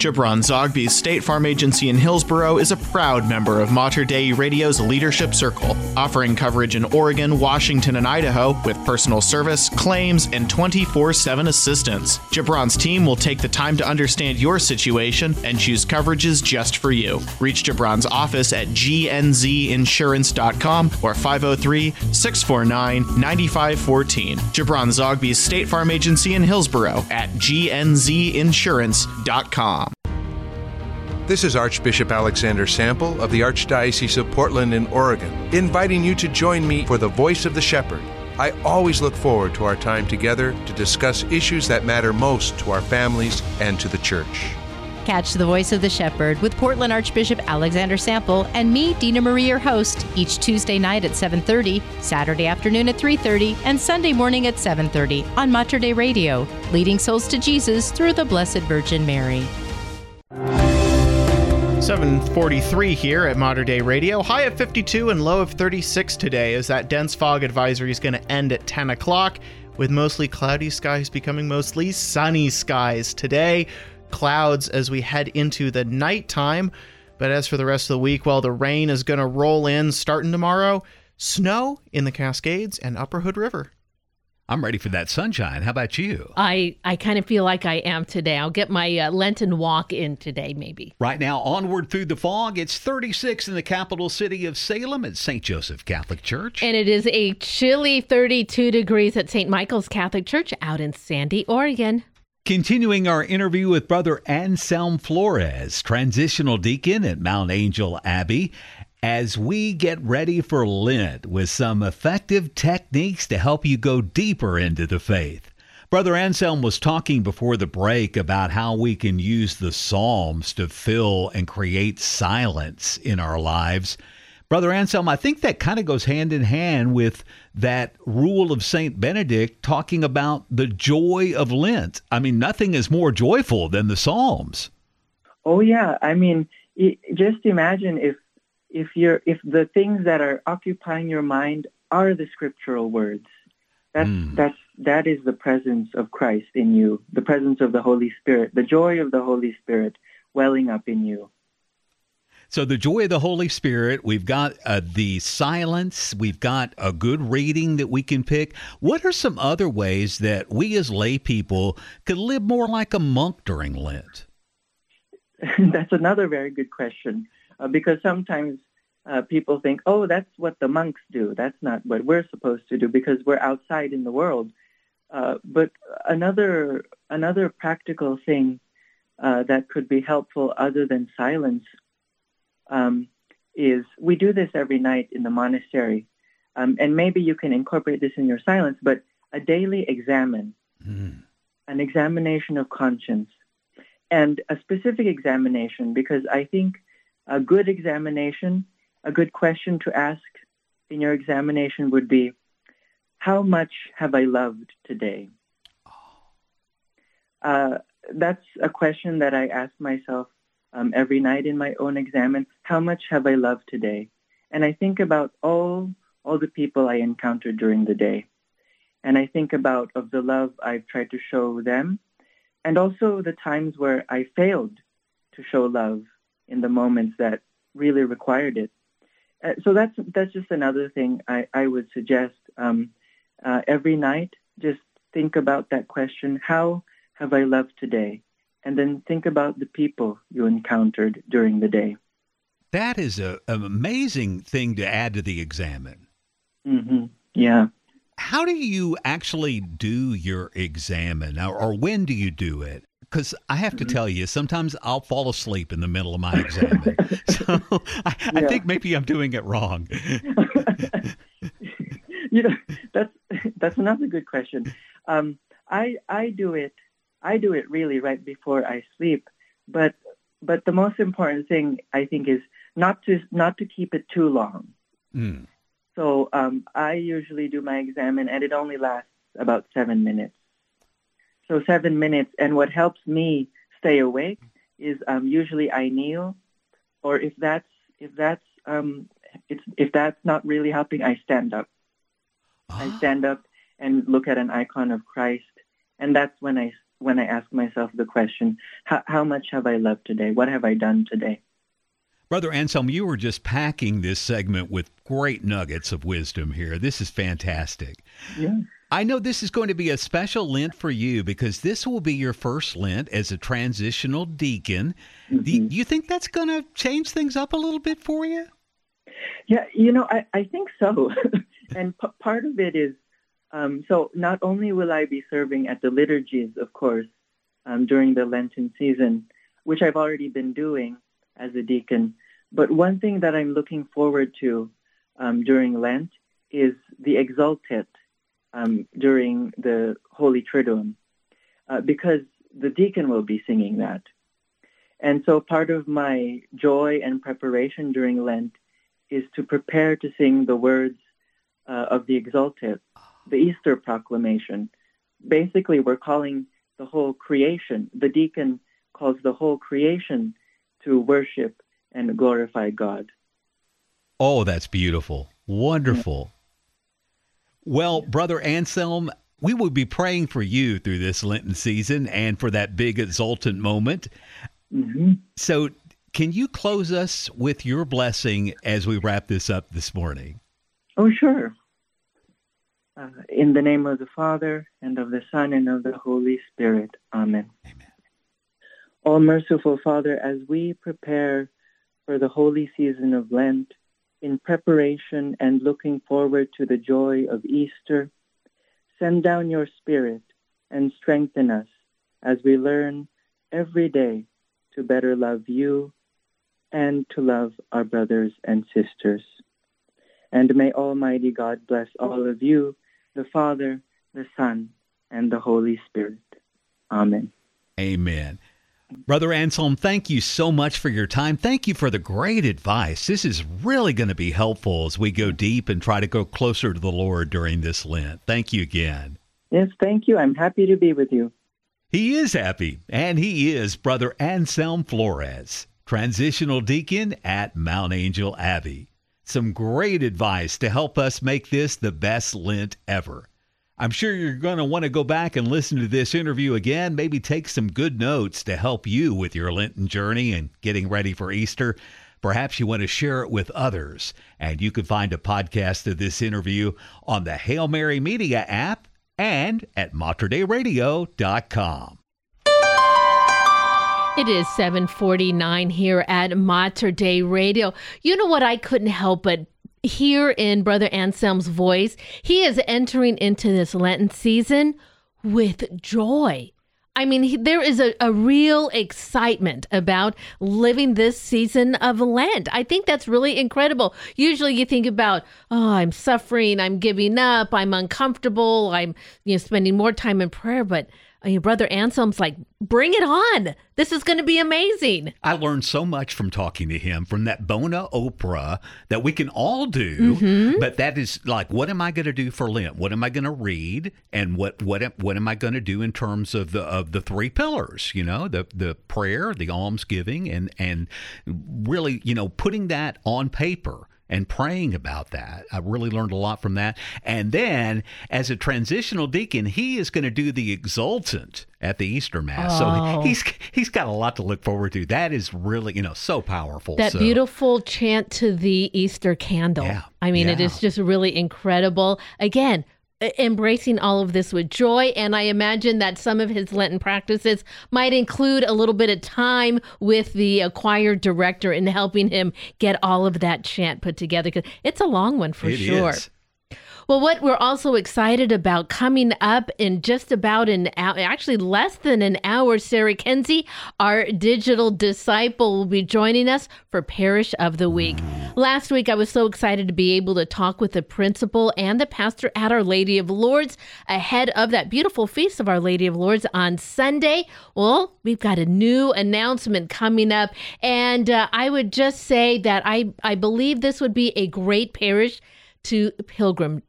Gibran Zogby's State Farm Agency in Hillsboro is a proud member of Mater Dei Radio's Leadership Circle, offering coverage in Oregon, Washington, and Idaho with personal service, claims, and 24 7 assistance. Gibran's team will take the time to understand your situation and choose coverages just for you. Reach Gibran's office at gnzinsurance.com or 503 649 9514. Gibran Zogby's State Farm Agency in Hillsboro at gnzinsurance.com. This is Archbishop Alexander Sample of the Archdiocese of Portland in Oregon, inviting you to join me for the Voice of the Shepherd. I always look forward to our time together to discuss issues that matter most to our families and to the church. Catch the Voice of the Shepherd with Portland Archbishop Alexander Sample and me, Dina Marie, your host, each Tuesday night at 7:30, Saturday afternoon at 3:30, and Sunday morning at 7:30 on Mater Dei Radio, leading souls to Jesus through the Blessed Virgin Mary. 743 here at Mater Dei Radio. High of 52 and low of 36 today as that dense fog advisory is going to end at 10 o'clock with mostly cloudy skies becoming mostly sunny skies today. Clouds as we head into the nighttime. But as for the rest of the week, well, the rain is going to roll in starting tomorrow. Snow in the Cascades and Upper Hood River. I'm ready for that sunshine. How about you? I, I kind of feel like I am today. I'll get my uh, Lenten walk in today, maybe. Right now, onward through the fog, it's 36 in the capital city of Salem at St. Joseph Catholic Church. And it is a chilly 32 degrees at St. Michael's Catholic Church out in Sandy, Oregon. Continuing our interview with Brother Anselm Flores, transitional deacon at Mount Angel Abbey, as we get ready for Lent with some effective techniques to help you go deeper into the faith. Brother Anselm was talking before the break about how we can use the Psalms to fill and create silence in our lives. Brother Anselm, I think that kind of goes hand in hand with that rule of St. Benedict talking about the joy of Lent. I mean, nothing is more joyful than the Psalms. Oh yeah, I mean, just imagine if if you're if the things that are occupying your mind are the scriptural words. That's Mm. that's that is the presence of Christ in you, the presence of the Holy Spirit, the joy of the Holy Spirit welling up in you. So, the joy of the Holy Spirit, we've got uh, the silence, we've got a good reading that we can pick. What are some other ways that we as lay people could live more like a monk during Lent? <laughs> that's another very good question uh, because sometimes uh, people think, oh, that's what the monks do. That's not what we're supposed to do because we're outside in the world. Uh, but another another practical thing uh, that could be helpful other than silence um, is we do this every night in the monastery. Um, and maybe you can incorporate this in your silence, but a daily examen, an examination of conscience, and a specific examination, because I think a good examination, a good question to ask in your examination would be, how much have I loved today? Uh, that's a question that I ask myself um, every night in my own examen. How much have I loved today? And I think about all all the people I encountered during the day, and I think about of the love I've tried to show them, and also the times where I failed to show love in the moments that really required it. Uh, so that's that's just another thing I, I would suggest. Um, uh, every night, just think about that question: How have I loved today? And then think about the people you encountered during the day. That is a, an amazing thing to add to the examen. hmm Yeah. How do you actually do your examen, or, or when do you do it? Because I have to tell you, sometimes I'll fall asleep in the middle of my exam. <laughs> so I, I think maybe I'm doing it wrong. <laughs> you know, that's that's another good question. Um, I I do it I do it really right before I sleep, but but the most important thing I think is not to not to keep it too long. Mm. So um, I usually do my examen, and it only lasts about seven minutes. So seven minutes, and what helps me stay awake is um, usually I kneel, or if that's if that's um, it's if that's not really helping, I stand up. I stand up and look at an icon of Christ, and that's when I when I ask myself the question: How, how much have I loved today? What have I done today? Brother Anselm, you were just packing this segment with great nuggets of wisdom here. This is fantastic. Yeah. I know this is going to be a special Lent for you because this will be your first Lent as a transitional deacon. Do you- do you think that's going to change things up a little bit for you? Yeah, you know, I, I think so. <laughs> and p- part of it is um, so not only will I be serving at the liturgies, of course, um, during the Lenten season, which I've already been doing as a deacon, but one thing that I'm looking forward to um, during Lent is the Exultet um, during the Holy Triduum, uh, because the deacon will be singing that. And so part of my joy and preparation during Lent is to prepare to sing the words uh, of the Exultet, the Easter proclamation. Basically, we're calling the whole creation, the deacon calls the whole creation to worship and glorify God. Oh, that's beautiful. Wonderful. Well, Brother Anselm, we will be praying for you through this Lenten season and for that big exultant moment. Mm-hmm. So, can you close us with your blessing as we wrap this up this morning? Oh, sure. Uh, in the name of the Father, and of the Son, and of the Holy Spirit. Amen. Amen. All merciful Father, as we prepare for the holy season of Lent, in preparation and looking forward to the joy of Easter, send down your Spirit and strengthen us as we learn every day to better love you and to love our brothers and sisters. And may Almighty God bless all of you, the Father, the Son, and the Holy Spirit. Amen. Amen. Brother Anselm, thank you so much for your time. Thank you for the great advice. This is really going to be helpful as we go deep and try to go closer to the Lord during this Lent. Thank you again. Yes, thank you. I'm happy to be with you. He is happy, and he is Brother Anselm Flores, transitional deacon at Mount Angel Abbey. Some great advice to help us make this the best Lent ever. I'm sure you're going to want to go back and listen to this interview again, maybe take some good notes to help you with your Lenten journey and getting ready for Easter. Perhaps you want to share it with others. And you can find a podcast of this interview on the Hail Mary Media app and at materdeiradio.com. It is 749 here at Mater Dei Radio. You know what I couldn't help but hear in Brother Anselm's voice? He is entering into this Lenten season with joy. I mean, he, there is a, a real excitement about living this season of Lent. I think that's really incredible. Usually you think about, oh, I'm suffering, I'm giving up, I'm uncomfortable, I'm you know spending more time in prayer, but uh, your brother Anselm's like, bring it on. This is going to be amazing. I learned so much from talking to him from that Bona Oprah that we can all do. Mhm. But that is like, what am I going to do for Lent? What am I going to read? And what what am- what am I going to do in terms of the of the three pillars? You know, the the prayer, the almsgiving, and and really, you know, putting that on paper and praying about that. I really learned a lot from that. And then as a transitional deacon, he is going to do the Exultet at the Easter Mass. Oh. So he's he's got a lot to look forward to. That is really, you know, so powerful. That So- beautiful chant to the Easter candle. Yeah. I mean, it yeah. is just really incredible. Again, embracing all of this with joy. And I imagine that some of his Lenten practices might include a little bit of time with the choir director in helping him get all of that chant put together. Because it's a long one for It sure. is. Well, what we're also excited about coming up in just about an hour, actually less than an hour, Sarah Kenzie, our digital disciple, will be joining us for Parish of the Week. Last week, I was so excited to be able to talk with the principal and the pastor at Our Lady of Lourdes ahead of that beautiful feast of Our Lady of Lourdes on Sunday. Well, we've got a new announcement coming up, and uh, I would just say that I I believe this would be a great parish to pilgrim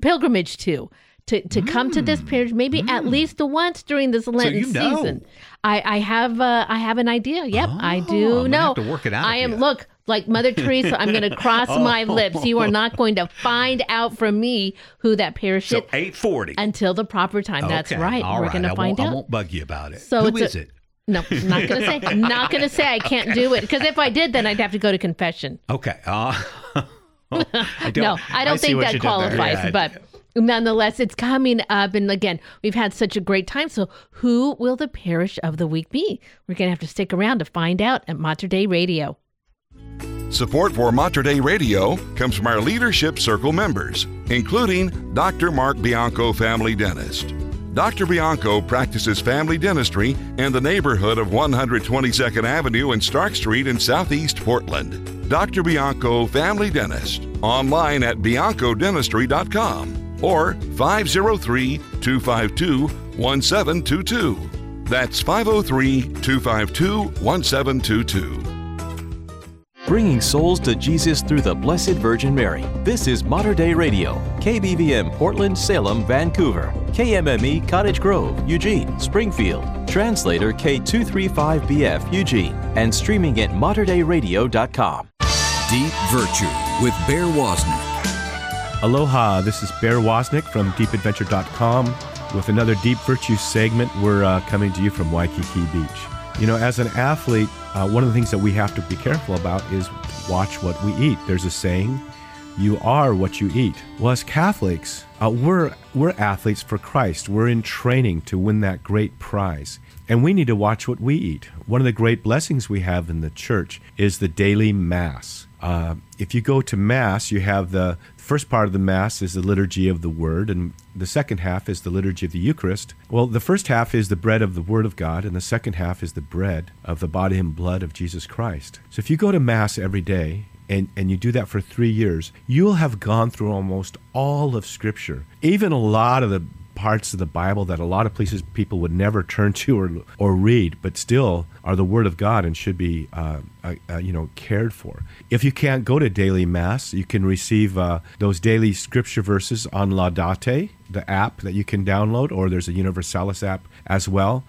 pilgrimage to to to come to this parish maybe at least once during this Lenten you know. season. I I have uh, I have an idea. Yep, I do Oh, I'm know. to work it out I am you. look like Mother <laughs> Teresa. I'm going to cross my Oh. lips. You are not going to find out from me who that parish So is eight forty until the proper time. That's right. all We're right. going I to find out. I won't bug you about it. So Who is a- it? No, not going to say. Not going to say I can't do it because if I did, then I'd have to go to confession. Okay. Uh, <laughs> <laughs> I don't, no, I don't think that qualifies, Yeah, but nonetheless, it's coming up. And again, we've had such a great time. So, who will the parish of the week be? We're going to have to stick around to find out at Mater Dei Radio. Support for Mater Dei Radio comes from our Leadership Circle members, including Dr. Mark Bianco, family dentist. Dr. Bianco practices family dentistry in the neighborhood of 122nd Avenue and Stark Street in Southeast Portland. Dr. Bianco, family dentist, online at biancodentistry.com or 503 252 1722. That's 503 252 1722. Bringing souls to Jesus through the Blessed Virgin Mary. This is Mater Dei Radio, KBVM Portland, Salem, Vancouver, KMME Cottage Grove, Eugene, Springfield, translator K235BF Eugene, and streaming at materdeiradio.com. Deep Virtue with Bear Wozniak. Aloha, this is Bear Wozniak from deepadventure.com with another Deep Virtue segment. We're uh, coming to you from Waikiki Beach. You know, as an athlete, uh, one of the things that we have to be careful about is watch what we eat. There's a saying, you are what you eat. Well, as Catholics, uh, we're, we're athletes for Christ. We're in training to win that great prize. And we need to watch what we eat. One of the great blessings we have in the church is the daily Mass. Uh, if you go to Mass, you have the first part of the Mass is the liturgy of the Word, and the second half is the liturgy of the Eucharist. Well, the first half is the bread of the Word of God, and the second half is the bread of the body and blood of Jesus Christ. So if you go to Mass every day, and, and you do that for three years, you'll have gone through almost all of Scripture, even a lot of the parts of the Bible that a lot of places people would never turn to or, or read, but still are the Word of God and should be, uh, uh, uh, you know, cared for. If you can't go to daily Mass, you can receive uh, those daily Scripture verses on Laudate, the app that you can download, or there's a Universalis app as well.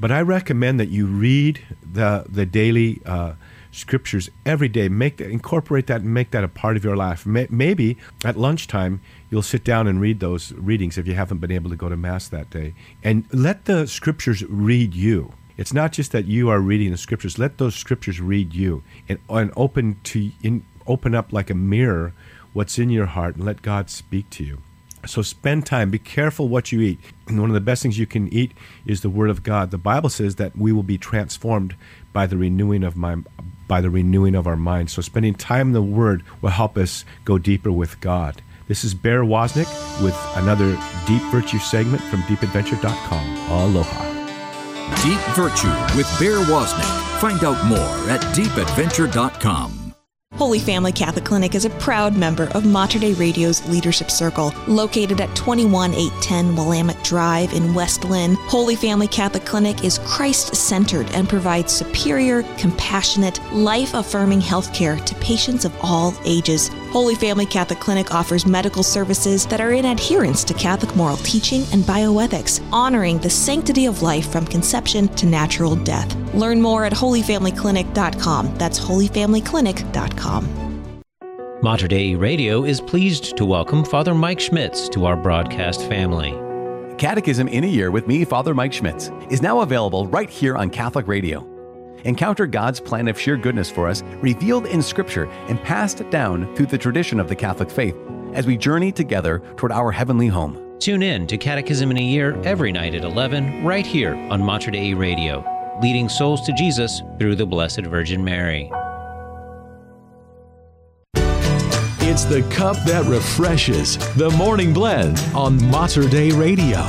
But I recommend that you read the the daily uh, scriptures every day. Make that, incorporate that, and make that a part of your life. May, maybe at lunchtime you'll sit down and read those readings if you haven't been able to go to mass that day, and let the scriptures read you. It's not just that you are reading the scriptures. Let those scriptures read you, and, and open to in, open up like a mirror what's in your heart, and let God speak to you. So spend time. Be careful what you eat. And one of the best things you can eat is the Word of God. The Bible says that we will be transformed by the renewing of my by the renewing of our mind. So spending time in the Word will help us go deeper with God. This is Bear Wozniak with another Deep Virtue segment from deepadventure.com. Aloha. Deep Virtue with Bear Wozniak. Find out more at deepadventure.com. Holy Family Catholic Clinic is a proud member of Mater Dei Radio's Leadership Circle. Located at 21810 Willamette Drive in West Linn, Holy Family Catholic Clinic is Christ centered and provides superior, compassionate, life affirming health care to patients of all ages. Holy Family Catholic Clinic offers medical services that are in adherence to Catholic moral teaching and bioethics, honoring the sanctity of life from conception to natural death. Learn more at holyfamilyclinic.com. That's holyfamilyclinic.com. Mater Dei Radio is pleased to welcome Father Mike Schmitz to our broadcast family. Catechism in a Year with me, Father Mike Schmitz, is now available right here on Catholic Radio. Encounter God's plan of sheer goodness for us, revealed in Scripture and passed down through the tradition of the Catholic faith as we journey together toward our heavenly home. Tune in to Catechism in a Year every night at 11, right here on Mater Dei Radio, leading souls to Jesus through the Blessed Virgin Mary. It's the cup that refreshes, the morning blend on Mater Dei Radio.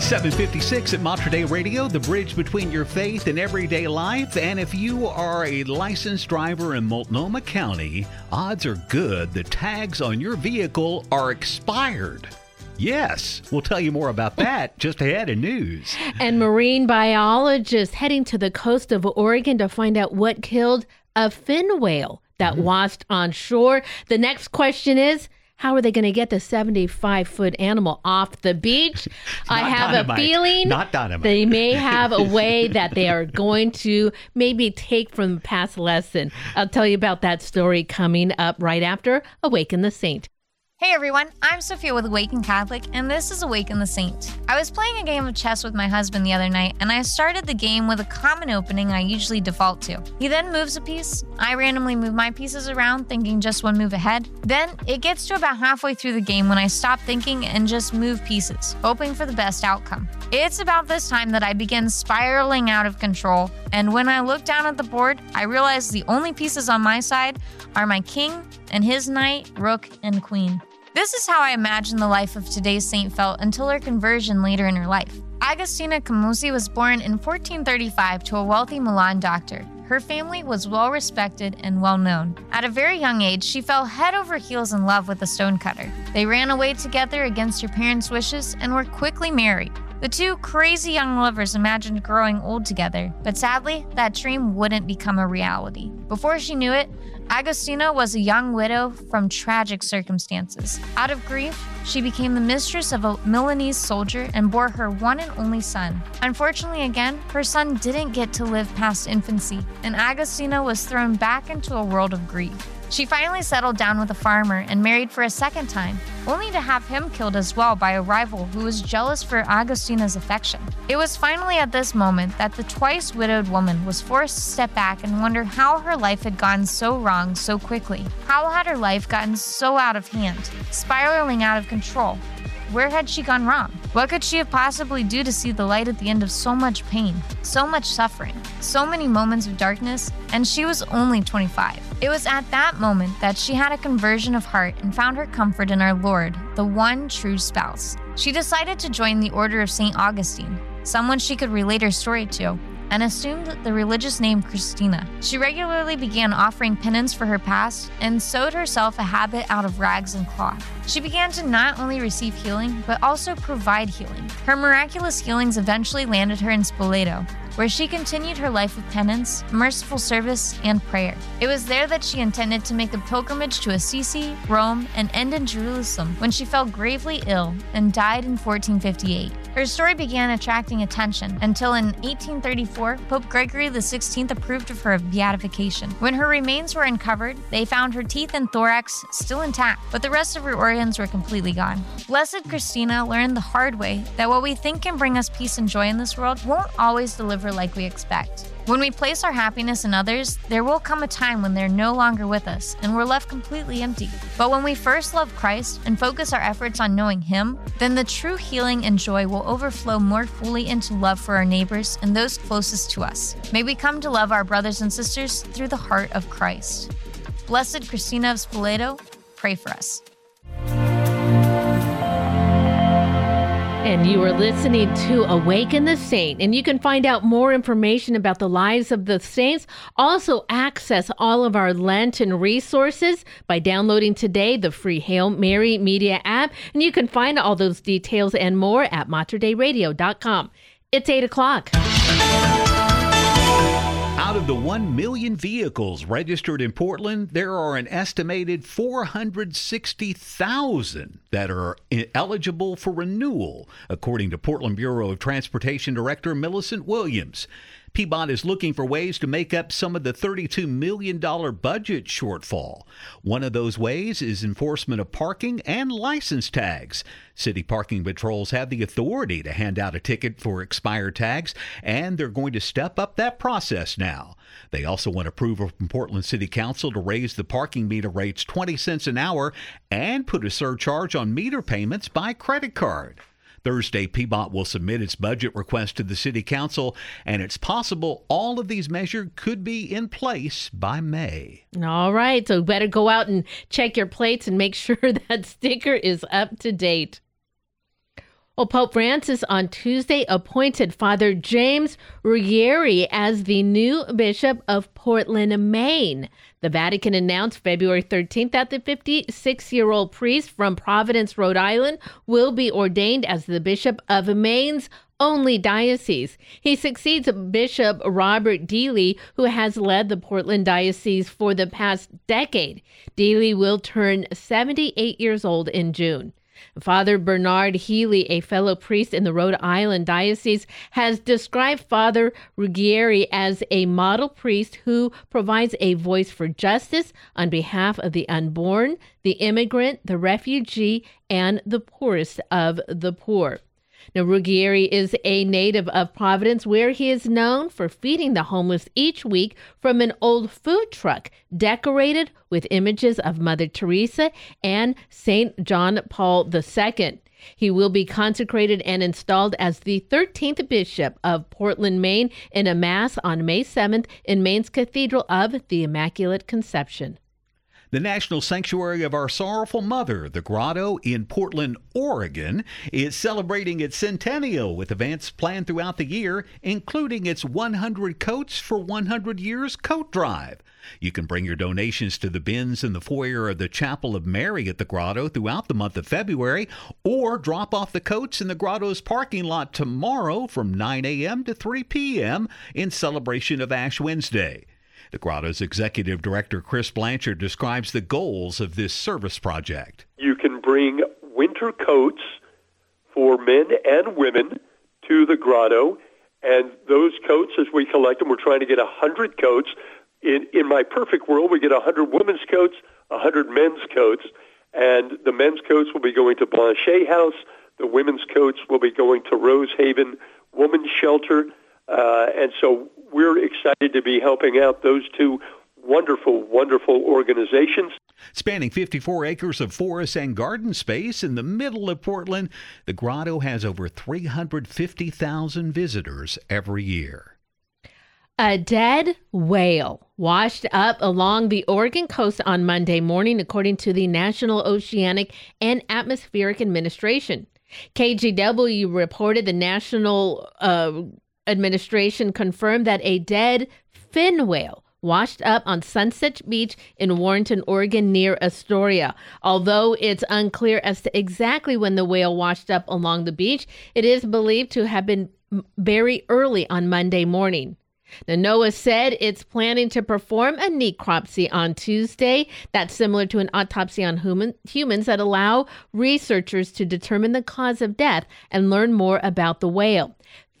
756 at Mater Dei Radio, the bridge between your faith and everyday life. And if you are a licensed driver in Multnomah County, odds are good the tags on your vehicle are expired. Yes, we'll tell you more about that <laughs> just ahead in news. And marine biologists heading to the coast of Oregon to find out what killed a fin whale that mm-hmm. washed on shore. The next question is how are they going to get the 75 foot animal off the beach? <laughs> I have dynamite. a feeling Not dynamite. they may have a way <laughs> that they are going to maybe take from the past lesson. I'll tell you about that story coming up right after Awaken the Saint. Hey everyone, I'm Sophia with Awaken Catholic, and this is Awaken the Saint. I was playing a game of chess with my husband the other night, and I started the game with a common opening I usually default to. He then moves a piece. I randomly move my pieces around, thinking just one move ahead. Then it gets to about halfway through the game when I stop thinking and just move pieces, hoping for the best outcome. It's about this time that I begin spiraling out of control, and when I look down at the board, I realize the only pieces on my side are my king and his knight, rook, and queen. This is how I imagine the life of today's saint felt until her conversion later in her life. Agostina Camozzi was born in 1435 to a wealthy Milan doctor. Her family was well respected and well known. At a very young age, she fell head over heels in love with a stonecutter. They ran away together against her parents' wishes and were quickly married. The two crazy young lovers imagined growing old together, but sadly, that dream wouldn't become a reality. Before she knew it, Agostina was a young widow from tragic circumstances. Out of grief, she became the mistress of a Milanese soldier and bore her one and only son. Unfortunately, again, her son didn't get to live past infancy, and Agostina was thrown back into a world of grief. She finally settled down with a farmer and married for a second time, only to have him killed as well by a rival who was jealous for Agostina's affection. It was finally at this moment that the twice widowed woman was forced to step back and wonder how her life had gone so wrong so quickly. How had her life gotten so out of hand, spiraling out of control? Where had she gone wrong? What could she have possibly do to see the light at the end of so much pain, so much suffering, so many moments of darkness? And she was only 25. It was at that moment that she had a conversion of heart and found her comfort in our Lord, the one true spouse. She decided to join the Order of St. Augustine, someone she could relate her story to, and assumed the religious name Christina. She regularly began offering penance for her past and sewed herself a habit out of rags and cloth. She began to not only receive healing, but also provide healing. Her miraculous healings eventually landed her in Spoleto, where she continued her life of penance, merciful service, and prayer. It was there that she intended to make a pilgrimage to Assisi, Rome, and end in Jerusalem when she fell gravely ill and died in 1458. Her story began attracting attention until in 1834, Pope Gregory XVI approved of her beatification. When her remains were uncovered, they found her teeth and thorax still intact, but the rest of her organs were completely gone. Blessed Christina learned the hard way that what we think can bring us peace and joy in this world won't always deliver like we expect. When we place our happiness in others, there will come a time when they're no longer with us and we're left completely empty. But when we first love Christ and focus our efforts on knowing Him, then the true healing and joy will overflow more fully into love for our neighbors and those closest to us. May we come to love our brothers and sisters through the heart of Christ. Blessed Christina of Spoleto, pray for us. And you are listening to Awaken the Saint. And you can find out more information about the lives of the saints. Also, access all of our Lenten resources by downloading today the free Hail Mary Media app. And you can find all those details and more at materdeiradio.com. It's 8 o'clock. Out of the 1 million vehicles registered in Portland, there are an estimated 460,000 that are eligible for renewal, according to Portland Bureau of Transportation Director Millicent Williams. PBOT is looking for ways to make up some of the $32 million budget shortfall. One of those ways is enforcement of parking and license tags. City parking patrols have the authority to hand out a ticket for expired tags, and they're going to step up that process now. They also want approval from Portland City Council to raise the parking meter rates 20 cents an hour and put a surcharge on meter payments by credit card. Thursday, PBOT will submit its budget request to the City Council, and it's possible all of these measures could be in place by May. All right, so better go out and check your plates and make <laughs> sure that sticker is up to date. Well, Pope Francis on Tuesday appointed Father James Ruggieri as the new Bishop of Portland, Maine. The Vatican announced February 13th that the 56 year old priest from Providence, Rhode Island, will be ordained as the Bishop of Maine's only diocese. He succeeds Bishop Robert Deeley, who has led the Portland Diocese for the past decade. Deeley will turn 78 years old in June. Father Bernard Healy, a fellow priest in the Rhode Island Diocese, has described Father Ruggieri as a model priest who provides a voice for justice on behalf of the unborn, the immigrant, the refugee, and the poorest of the poor. Now, Ruggieri is a native of Providence, where he is known for feeding the homeless each week from an old food truck decorated with images of Mother Teresa and St. John Paul II. He will be consecrated and installed as the 13th Bishop of Portland, Maine, in a Mass on May 7th in Maine's Cathedral of the Immaculate Conception. The National Sanctuary of Our Sorrowful Mother, the Grotto in Portland, Oregon, is celebrating its centennial with events planned throughout the year, including its 100 Coats for 100 Years coat drive. You can bring your donations to the bins in the foyer of the Chapel of Mary at the Grotto throughout the month of February, or drop off the coats in the Grotto's parking lot tomorrow from 9 a.m. to 3 p.m. in celebration of Ash Wednesday. The Grotto's executive director, Chris Blanchard, describes the goals of this service project. You can bring winter coats for men and women to the Grotto, and those coats, as we collect them, we're trying to get 100 coats. In, in my perfect world, we get 100 women's coats, 100 men's coats, and the men's coats will be going to Blanchet House. The women's coats will be going to Rose Haven Women's Shelter. Uh, and so we're excited to be helping out those two wonderful, wonderful organizations. Spanning 54 acres of forest and garden space in the middle of Portland, the grotto has over 350,000 visitors every year. A dead whale washed up along the Oregon coast on Monday morning, according to the National Oceanic and Atmospheric Administration. KGW reported the National uh, administration confirmed that a dead fin whale washed up on Sunset Beach in Warrenton, Oregon, near Astoria. Although it's unclear as to exactly when the whale washed up along the beach, it is believed to have been very early on Monday morning. Now, NOAA said it's planning to perform a necropsy on Tuesday. That's similar to an autopsy on human, humans that allow researchers to determine the cause of death and learn more about the whale.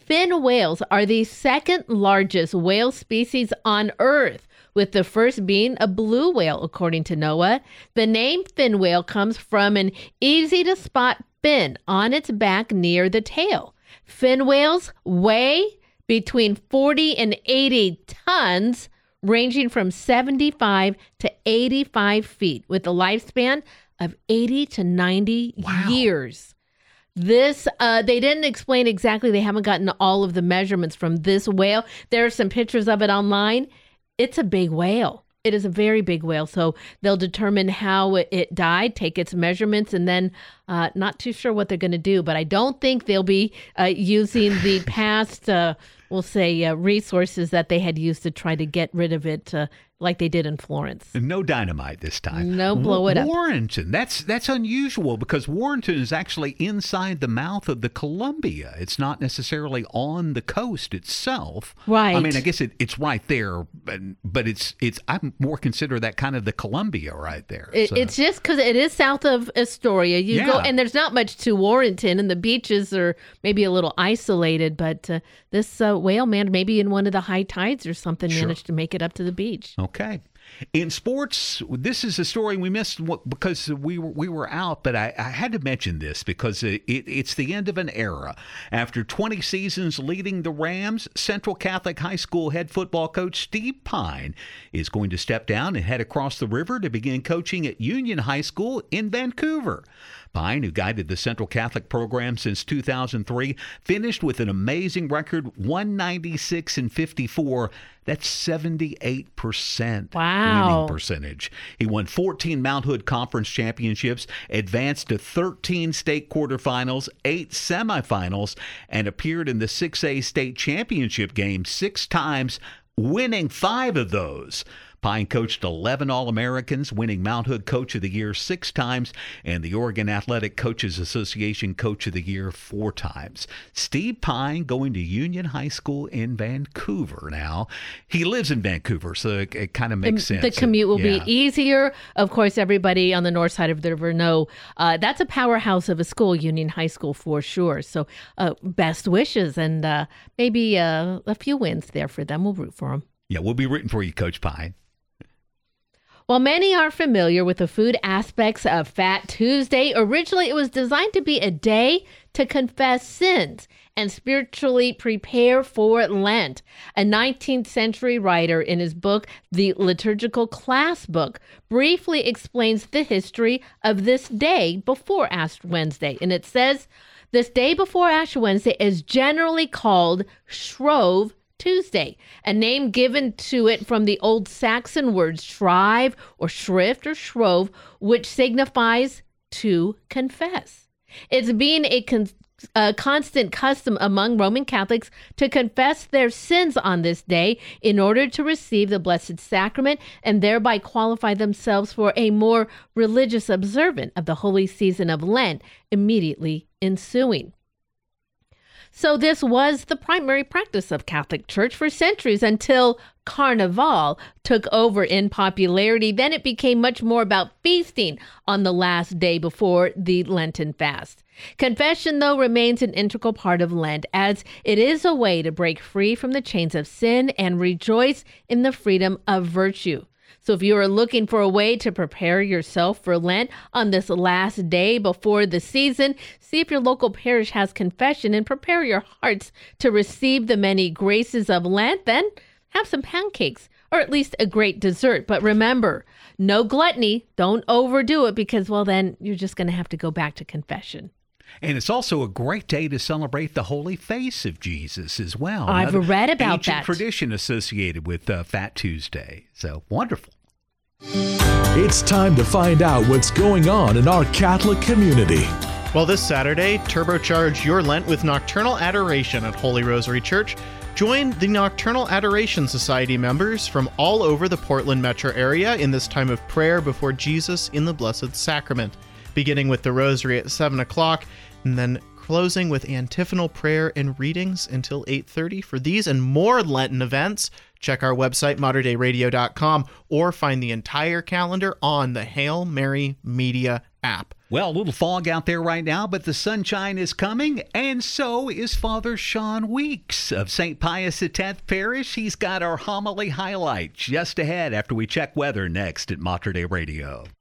Fin whales are the second largest whale species on Earth, with the first being a blue whale, according to NOAA. The name fin whale comes from an easy to spot fin on its back near the tail. Fin whales weigh between 40 and 80 tons, ranging from 75 to 85 feet, with a lifespan of 80 to 90 wow. years. This, uh, they didn't explain exactly. They haven't gotten all of the measurements from this whale. There are some pictures of it online. It's a big whale. It is a very big whale. So they'll determine how it died, take its measurements, and then Uh, not too sure what they're going to do, but I don't think they'll be uh, using the <laughs> past, uh, we'll say, uh, resources that they had used to try to get rid of it, uh, like they did in Florence. No dynamite this time. No, blow it up. Warrenton. That's that's unusual because Warrenton is actually inside the mouth of the Columbia. It's not necessarily on the coast itself. Right. I mean, I guess it, it's right there, but, but it's it's I more consider that kind of the Columbia right there. It, So- It's just because it is south of Astoria. You go, And there's not much to Warrenton, and the beaches are maybe a little isolated. But uh, this uh, whale man, maybe in one of the high tides or something, Sure. managed to make it up to the beach. Okay. In sports, this is a story we missed because we were, we were out, but I, I had to mention this because it, it's the end of an era. After 20 seasons leading the Rams, Central Catholic High School head football coach Steve Pyne is going to step down and head across the river to begin coaching at Union High School in Vancouver. Pyne, who guided the Central Catholic program since 2003, finished with an amazing record 196 and 54. That's 78% Wow. winning percentage. He won 14 Mount Hood Conference championships, advanced to 13 state quarterfinals, 8 semifinals, and appeared in the 6A state championship game 6 times, winning 5 of those. Pyne coached 11 All Americans, winning Mount Hood Coach of the Year six times and the Oregon Athletic Coaches Association Coach of the Year four times. Steve Pyne going to Union High School in Vancouver now. He lives in Vancouver, so it, it kind of makes the, sense. The commute will Yeah. be easier. Of course, everybody on the north side of the river know uh, that's a powerhouse of a school, Union High School for sure. So, uh, best wishes and uh, maybe uh, a few wins there for them. We'll root for them. Yeah, we'll be rooting for you, Coach Pyne. While many are familiar with the food aspects of Fat Tuesday, originally it was designed to be a day to confess sins and spiritually prepare for Lent. A 19th century writer in his book, The Liturgical Class Book, briefly explains the history of this day before Ash Wednesday. And it says, this day before Ash Wednesday is generally called Shrove Tuesday, a name given to it from the Old Saxon words shrive or shrift or shrove, which signifies to confess. It's been a, con- a constant custom among Roman Catholics to confess their sins on this day in order to receive the Blessed Sacrament and thereby qualify themselves for a more religious observance of the holy season of Lent immediately ensuing. So this was the primary practice of Catholic Church for centuries until Carnival took over in popularity. Then it became much more about feasting on the last day before the Lenten fast. Confession, though, remains an integral part of Lent as it is a way to break free from the chains of sin and rejoice in the freedom of virtue. So, if you are looking for a way to prepare yourself for Lent on this last day before the season, see if your local parish has confession and prepare your hearts to receive the many graces of Lent. Then have some pancakes or at least a great dessert. But remember, no gluttony. Don't overdo it because, well, then you're just going to have to go back to confession. And it's also a great day to celebrate the holy face of Jesus as well. I've Another read about ancient that. tradition associated with uh, Fat Tuesday. So wonderful. It's time to find out what's going on in our Catholic community. Well, this Saturday, turbocharge your Lent with nocturnal adoration at Holy Rosary Church. Join the Nocturnal Adoration Society members from all over the Portland metro area in this time of prayer before Jesus in the Blessed Sacrament, beginning with the Rosary at 7 o'clock and then closing with antiphonal prayer and readings until 8.30. For these and more Lenten events, check our website, materdeiradio.com, or find the entire calendar on the Hail Mary Media app. Well, a little fog out there right now, but the sunshine is coming, and so is Father Sean Weeks of St. Pius X Parish. He's got our homily highlight just ahead after we check weather next at Mater Dei Radio.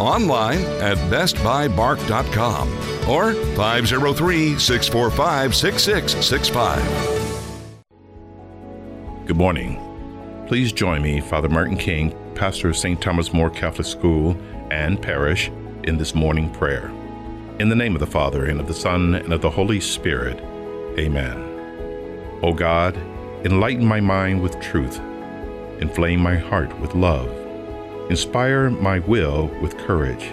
Online at bestbuybark.com or 503 645 6665. Good morning. Please join me, Father Martin King, pastor of St. Thomas More Catholic School and Parish, in this morning prayer. In the name of the Father, and of the Son, and of the Holy Spirit. Amen. O God, enlighten my mind with truth, inflame my heart with love, inspire my will with courage,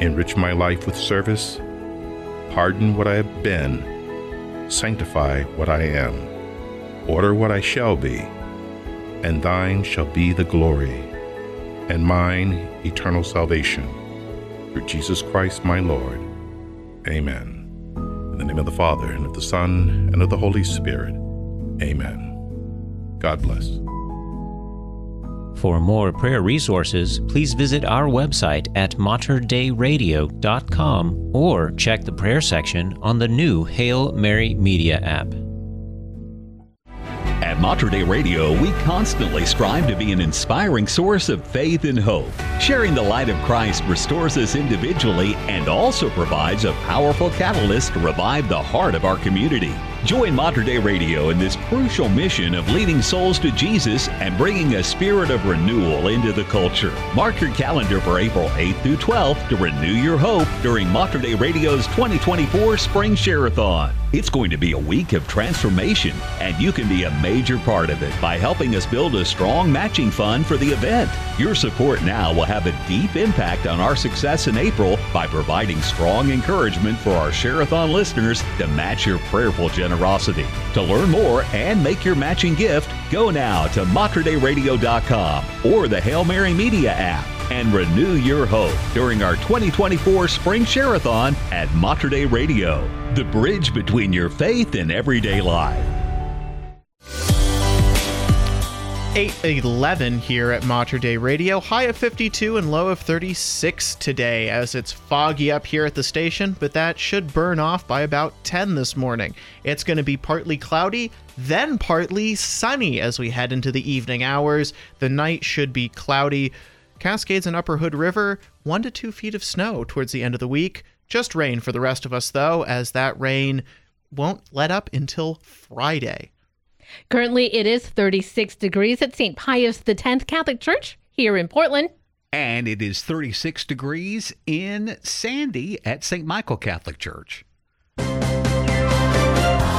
enrich my life with service, pardon what I have been, sanctify what I am, order what I shall be, and thine shall be the glory, and mine eternal salvation. Through Jesus Christ my Lord. Amen. In the name of the Father, and of the Son, and of the Holy Spirit. Amen. God bless. For more prayer resources, please visit our website at materdeiradio.com or check the prayer section on the new Hail Mary Media app. At Mater Dei Radio, we constantly strive to be an inspiring source of faith and hope. Sharing the light of Christ restores us individually and also provides a powerful catalyst to revive the heart of our community. Join Mater Dei Radio in this crucial mission of leading souls to Jesus and bringing a spirit of renewal into the culture. Mark your calendar for April 8th through 12th to renew your hope during Mater Dei Radio's 2024 Spring Share-a-thon. It's going to be a week of transformation, and you can be a major part of it by helping us build a strong matching fund for the event. Your support now will have a deep impact on our success in April by providing strong encouragement for our Share-a-thon listeners to match your prayerful generosity. To learn more and make your matching gift, go now to materdeiradio.com or the Hail Mary Media app and renew your hope during our 2024 Spring Share-a-thon at Mater Dei Radio, the bridge between your faith and everyday life. 811 here at Mater Dei Radio. High of 52 and low of 36 today as it's foggy up here at the station, but that should burn off by about 10 this morning. It's going to be partly cloudy, then partly sunny as we head into the evening hours. The night should be cloudy. Cascades and Upper Hood River, one to two feet of snow towards the end of the week. Just rain for the rest of us, though, as that rain won't let up until Friday. Currently, it is 36 degrees at St. Pius X Catholic Church here in Portland. And it is 36 degrees in Sandy at St. Michael Catholic Church.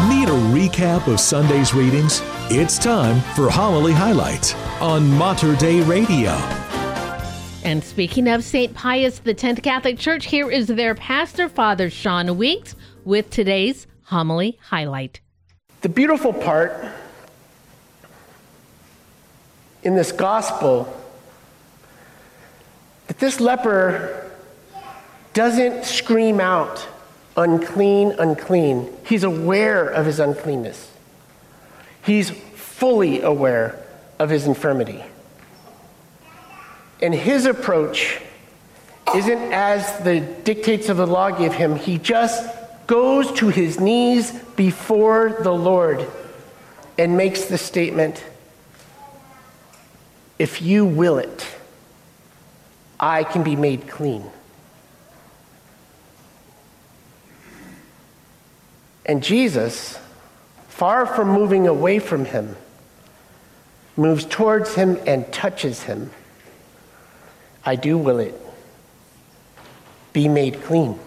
Need a recap of Sunday's readings? It's time for Homily Highlights on Mater Dei Radio. And speaking of St. Pius X Catholic Church, here is their pastor, Father Sean Weeks, with today's homily highlight. The beautiful part in this gospel that this leper doesn't scream out, unclean, unclean. He's aware of his uncleanness. He's fully aware of his infirmity. And his approach isn't as the dictates of the law give him. He just goes to his knees before the Lord and makes the statement If you will it, I can be made clean. And Jesus, far from moving away from him, moves towards him and touches him. I do will it. Be made clean.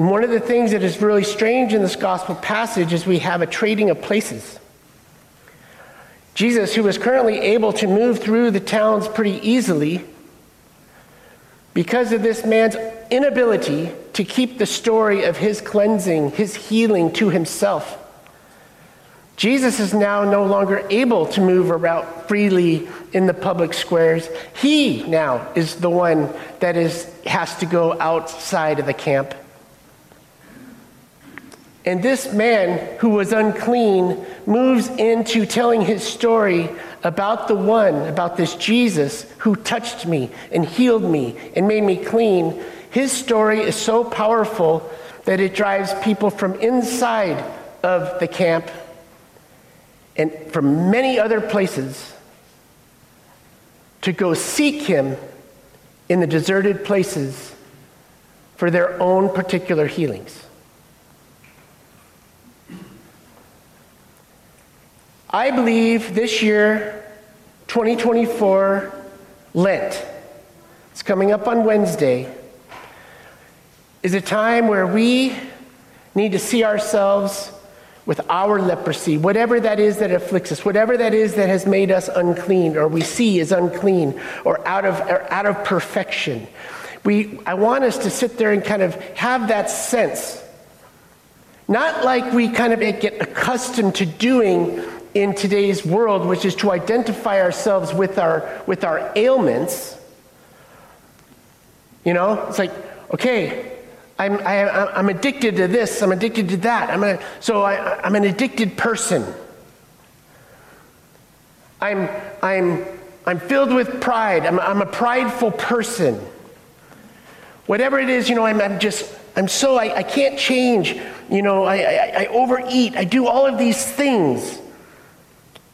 And one of the things that is really strange in this gospel passage is we have a trading of places. Jesus, who was currently able to move through the towns pretty easily, because of this man's inability to keep the story of his cleansing, his healing to himself, Jesus is now no longer able to move about freely in the public squares. He now is the one that is, has to go outside of the camp. And this man who was unclean moves into telling his story about the one, about this Jesus who touched me and healed me and made me clean. His story is so powerful that it drives people from inside of the camp and from many other places to go seek him in the deserted places for their own particular healings. I believe this year, 2024, Lent, it's coming up on Wednesday, is a time where we need to see ourselves with our leprosy, whatever that is that afflicts us, whatever that is that has made us unclean or we see is unclean or out of, or out of perfection. We, I want us to sit there and kind of have that sense. Not like we kind of get accustomed to doing in today's world, which is to identify ourselves with our, with our ailments. You know, it's like, okay, I'm, I, am i am addicted to this, I'm addicted to that. I'm a, so I, I'm an addicted person. I'm, I'm, I'm filled with pride. I'm, I'm a prideful person. Whatever it is, you know, I'm, I'm just, I'm so, I, I can't change. You know, I, I, I overeat. I do all of these things.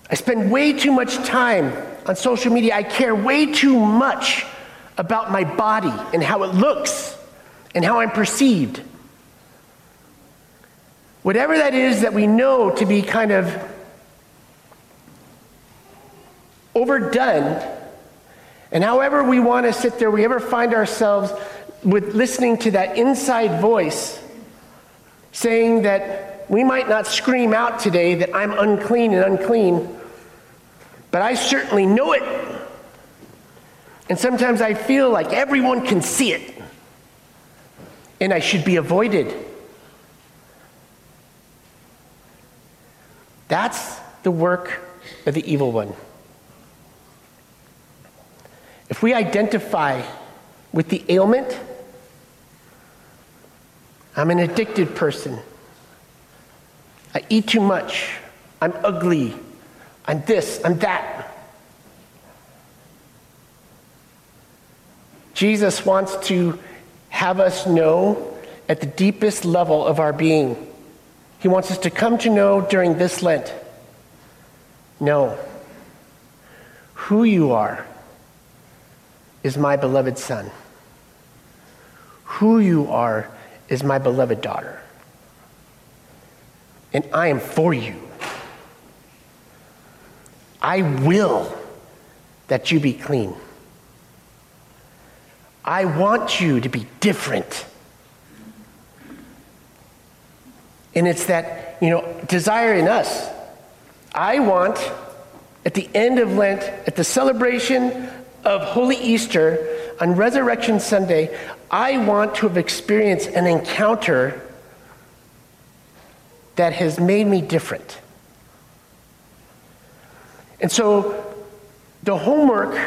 I spend way too much time on social media. I care way too much about my body and how it looks and how I'm perceived. Whatever that is that we know to be kind of overdone, and however we want to sit there, we ever find ourselves with listening to that inside voice saying that we might not scream out today that I'm unclean and unclean, but I certainly know it. And sometimes I feel like everyone can see it and I should be avoided. That's the work of the evil one. If we identify with the ailment, I'm an addicted person. I eat too much. I'm ugly. I'm this, I'm that. Jesus wants to have us know at the deepest level of our being. He wants us to come to know during this Lent. Know who you are is my beloved son. Who you are is my beloved daughter. And I am for you. I will that you be clean. I want you to be different. And it's that, you know, desire in us. I want, at the end of Lent, at the celebration of Holy Easter, on Resurrection Sunday, I want to have experienced an encounter that has made me different. And so, the homework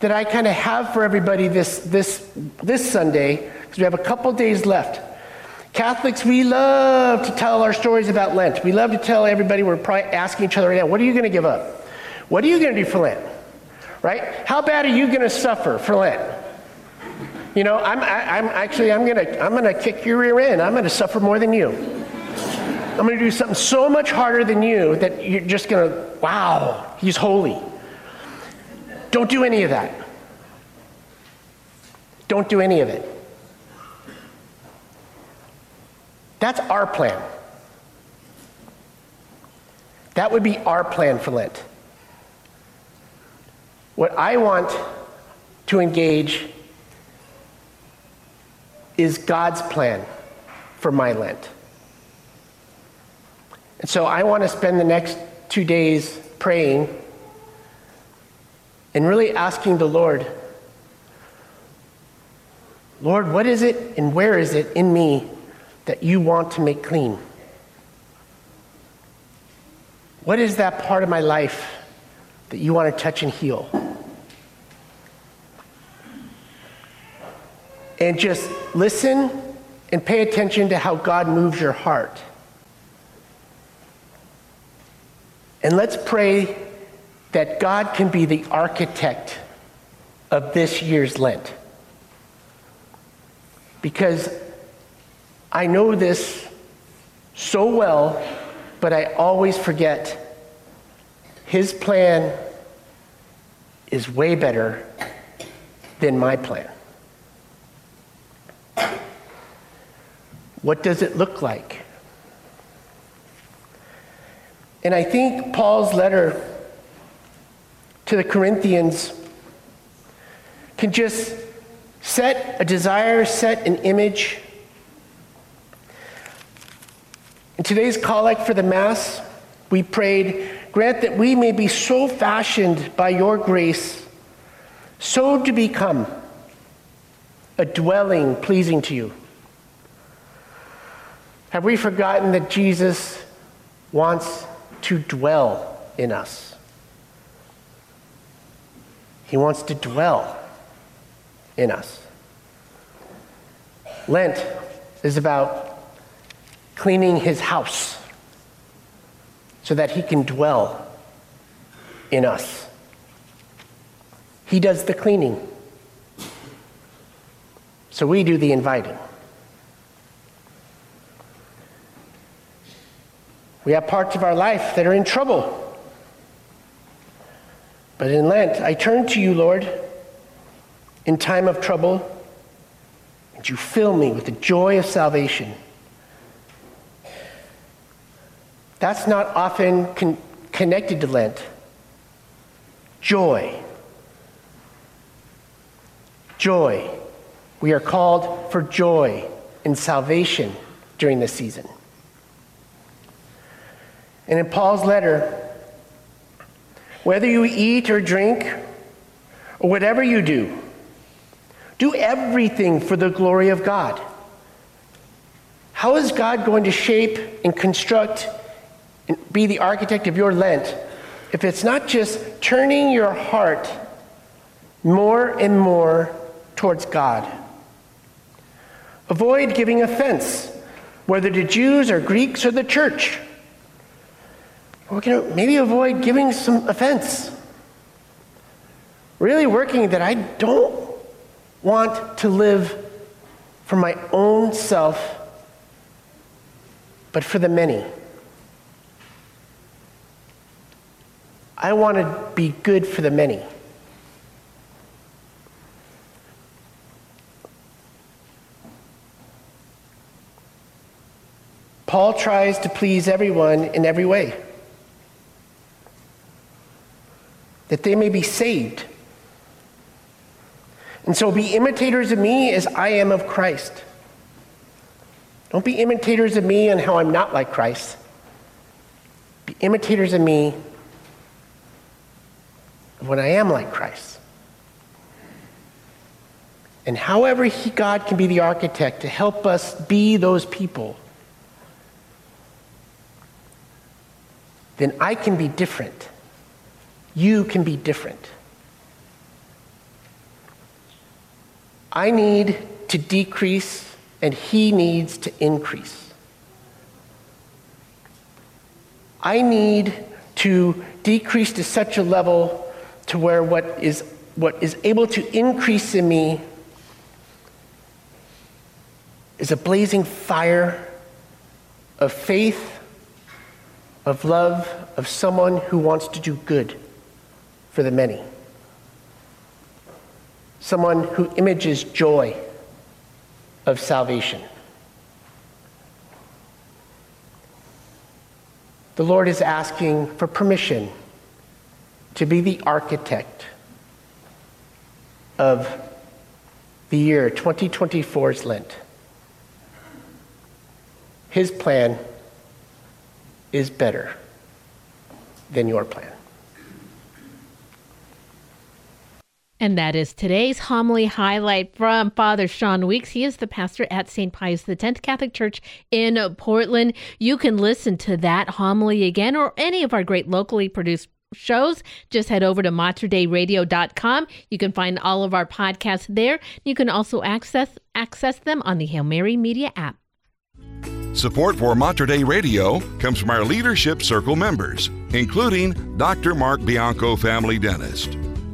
that I kind of have for everybody this, this, this Sunday, because we have a couple days left. Catholics, we love to tell our stories about Lent. We love to tell everybody, we're probably asking each other right now, what are you going to give up? What are you going to do for Lent? Right? How bad are you going to suffer for Lent? You know, I'm, I, am actually, I'm going to, I'm to kick your rear end. I'm going to suffer more than you. I'm going to do something so much harder than you that you're just going to, wow, he's holy. Don't do any of that. Don't do any of it. That's our plan. That would be our plan for Lent. What I want to engage is God's plan for my Lent. And so I want to spend the next two days praying and really asking the Lord, Lord, what is it and where is it in me that you want to make clean? What is that part of my life that you want to touch and heal? And just listen and pay attention to how God moves your heart. And let's pray that God can be the architect of this year's Lent. Because I know this so well, but I always forget his plan is way better than my plan. What does it look like? And I think Paul's letter to the Corinthians can just set a desire, set an image. In today's collect for the Mass, we prayed, grant that we may be so fashioned by your grace, so to become a dwelling pleasing to you. Have we forgotten that Jesus wants to dwell in us? He wants to dwell in us. Lent is about cleaning his house so that he can dwell in us. He does the cleaning, so we do the inviting. We have parts of our life that are in trouble. But in Lent, I turn to you, Lord, in time of trouble, and you fill me with the joy of salvation. That's not often con- connected to Lent. Joy. Joy. We are called for joy and salvation during this season. And in Paul's letter, whether you eat or drink, or whatever you do, do everything for the glory of God. How is God going to shape and construct and be the architect of your Lent if it's not just turning your heart more and more towards God? Avoid giving offense, whether to Jews or Greeks or the church. We're going to maybe avoid giving some offense. Really working that I don't want to live for my own self, but for the many. I want to be good for the many. Paul tries to please everyone in every way. That they may be saved. And so be imitators of me as I am of Christ. Don't be imitators of me and how I'm not like Christ. Be imitators of me when I am like Christ. And however he, God can be the architect to help us be those people, then I can be different. You can be different. I need to decrease, and he needs to increase. I need to decrease to such a level to where what is, what is able to increase in me is a blazing fire of faith, of love, of someone who wants to do good for the many. Someone who images joy of salvation. The Lord is asking for permission to be the architect of the year 2024's Lent. His plan is better than your plan. And that is today's homily highlight from Father Sean Weeks. He is the pastor at St. Pius X Catholic Church in Portland. You can listen to that homily again or any of our great locally produced shows. Just head over to materdeiradio.com. You can find all of our podcasts there. You can also access access them on the Hail Mary Media app. Support for Mater Dei Radio comes from our Leadership Circle members, including Dr. Mark Bianco, family dentist.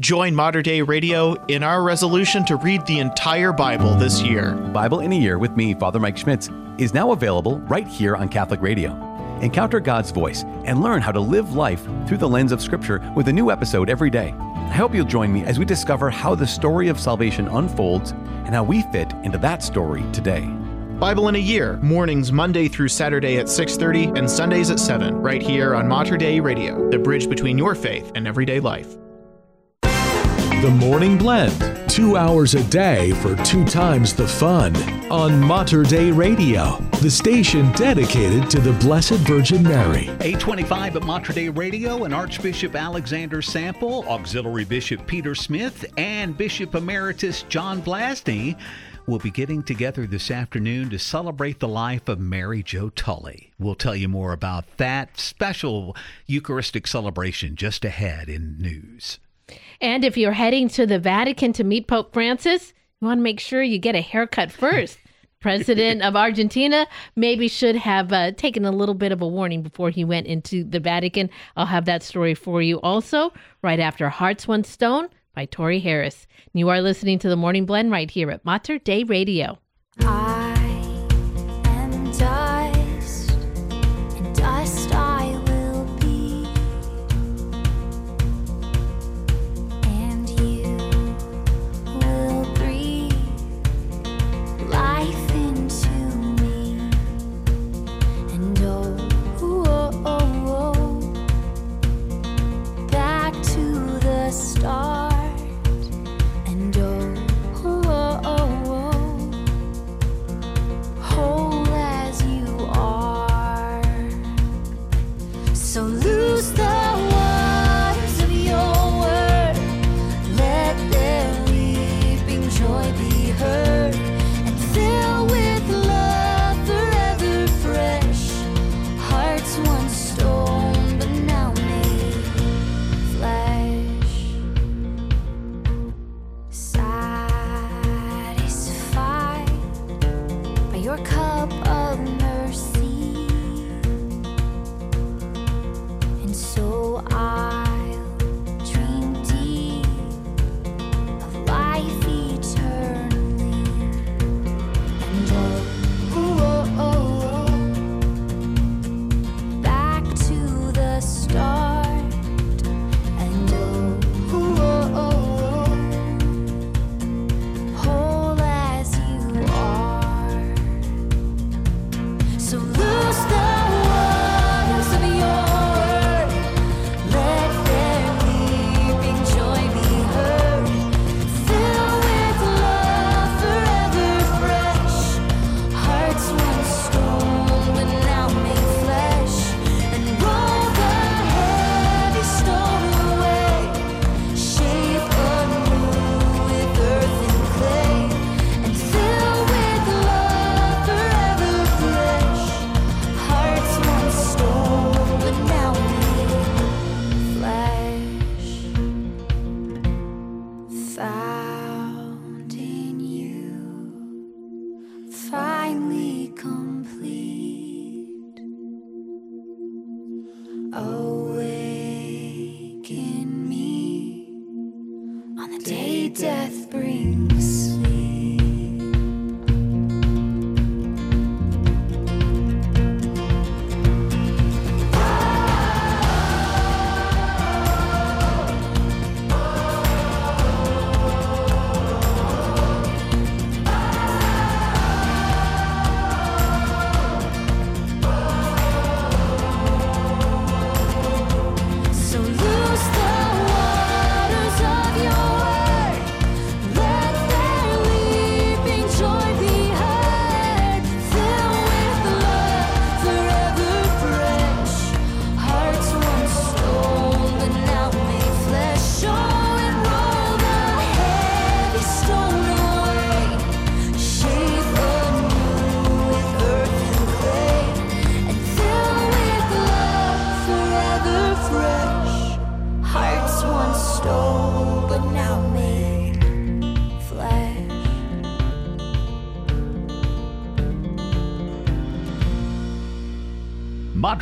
Join Mater Dei Radio in our resolution to read the entire Bible this year. Bible in a Year with me, Father Mike Schmitz, is now available right here on Catholic Radio. Encounter God's voice and learn how to live life through the lens of Scripture with a new episode every day. I hope you'll join me as we discover how the story of salvation unfolds and how we fit into that story today. Bible in a Year, mornings Monday through Saturday at 6:30 and Sundays at 7, right here on Mater Dei Radio, the bridge between your faith and everyday life. The Morning Blend, two hours a day for two times the fun on Mater Dei Radio, the station dedicated to the Blessed Virgin Mary. 825 at Mater Dei Radio and Archbishop Alexander Sample, Auxiliary Bishop Peter Smith, and Bishop Emeritus John Vlazny will be getting together this afternoon to celebrate the life of Mary Jo Tully. We'll tell you more about that special Eucharistic celebration just ahead in news. And if you're heading to the Vatican to meet Pope Francis, you want to make sure you get a haircut first. <laughs> President of Argentina maybe should have uh, taken a little bit of a warning before he went into the Vatican. I'll have that story for you also right after Hearts One Stone by Tori Harris. You are listening to the Morning Blend right here at Mater Dei Radio.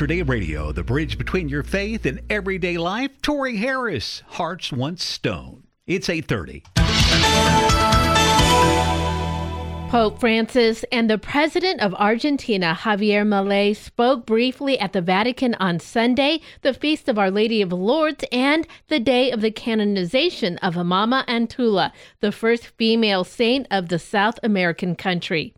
Dei Radio, the bridge between your faith and everyday life. Tori Harris, Hearts Once Stone. It's 830. Pope Francis and the President of Argentina, Javier Milei, spoke briefly at the Vatican on Sunday, the Feast of Our Lady of Lourdes, and the day of the canonization of Mama Antula, the first female saint of the South American country.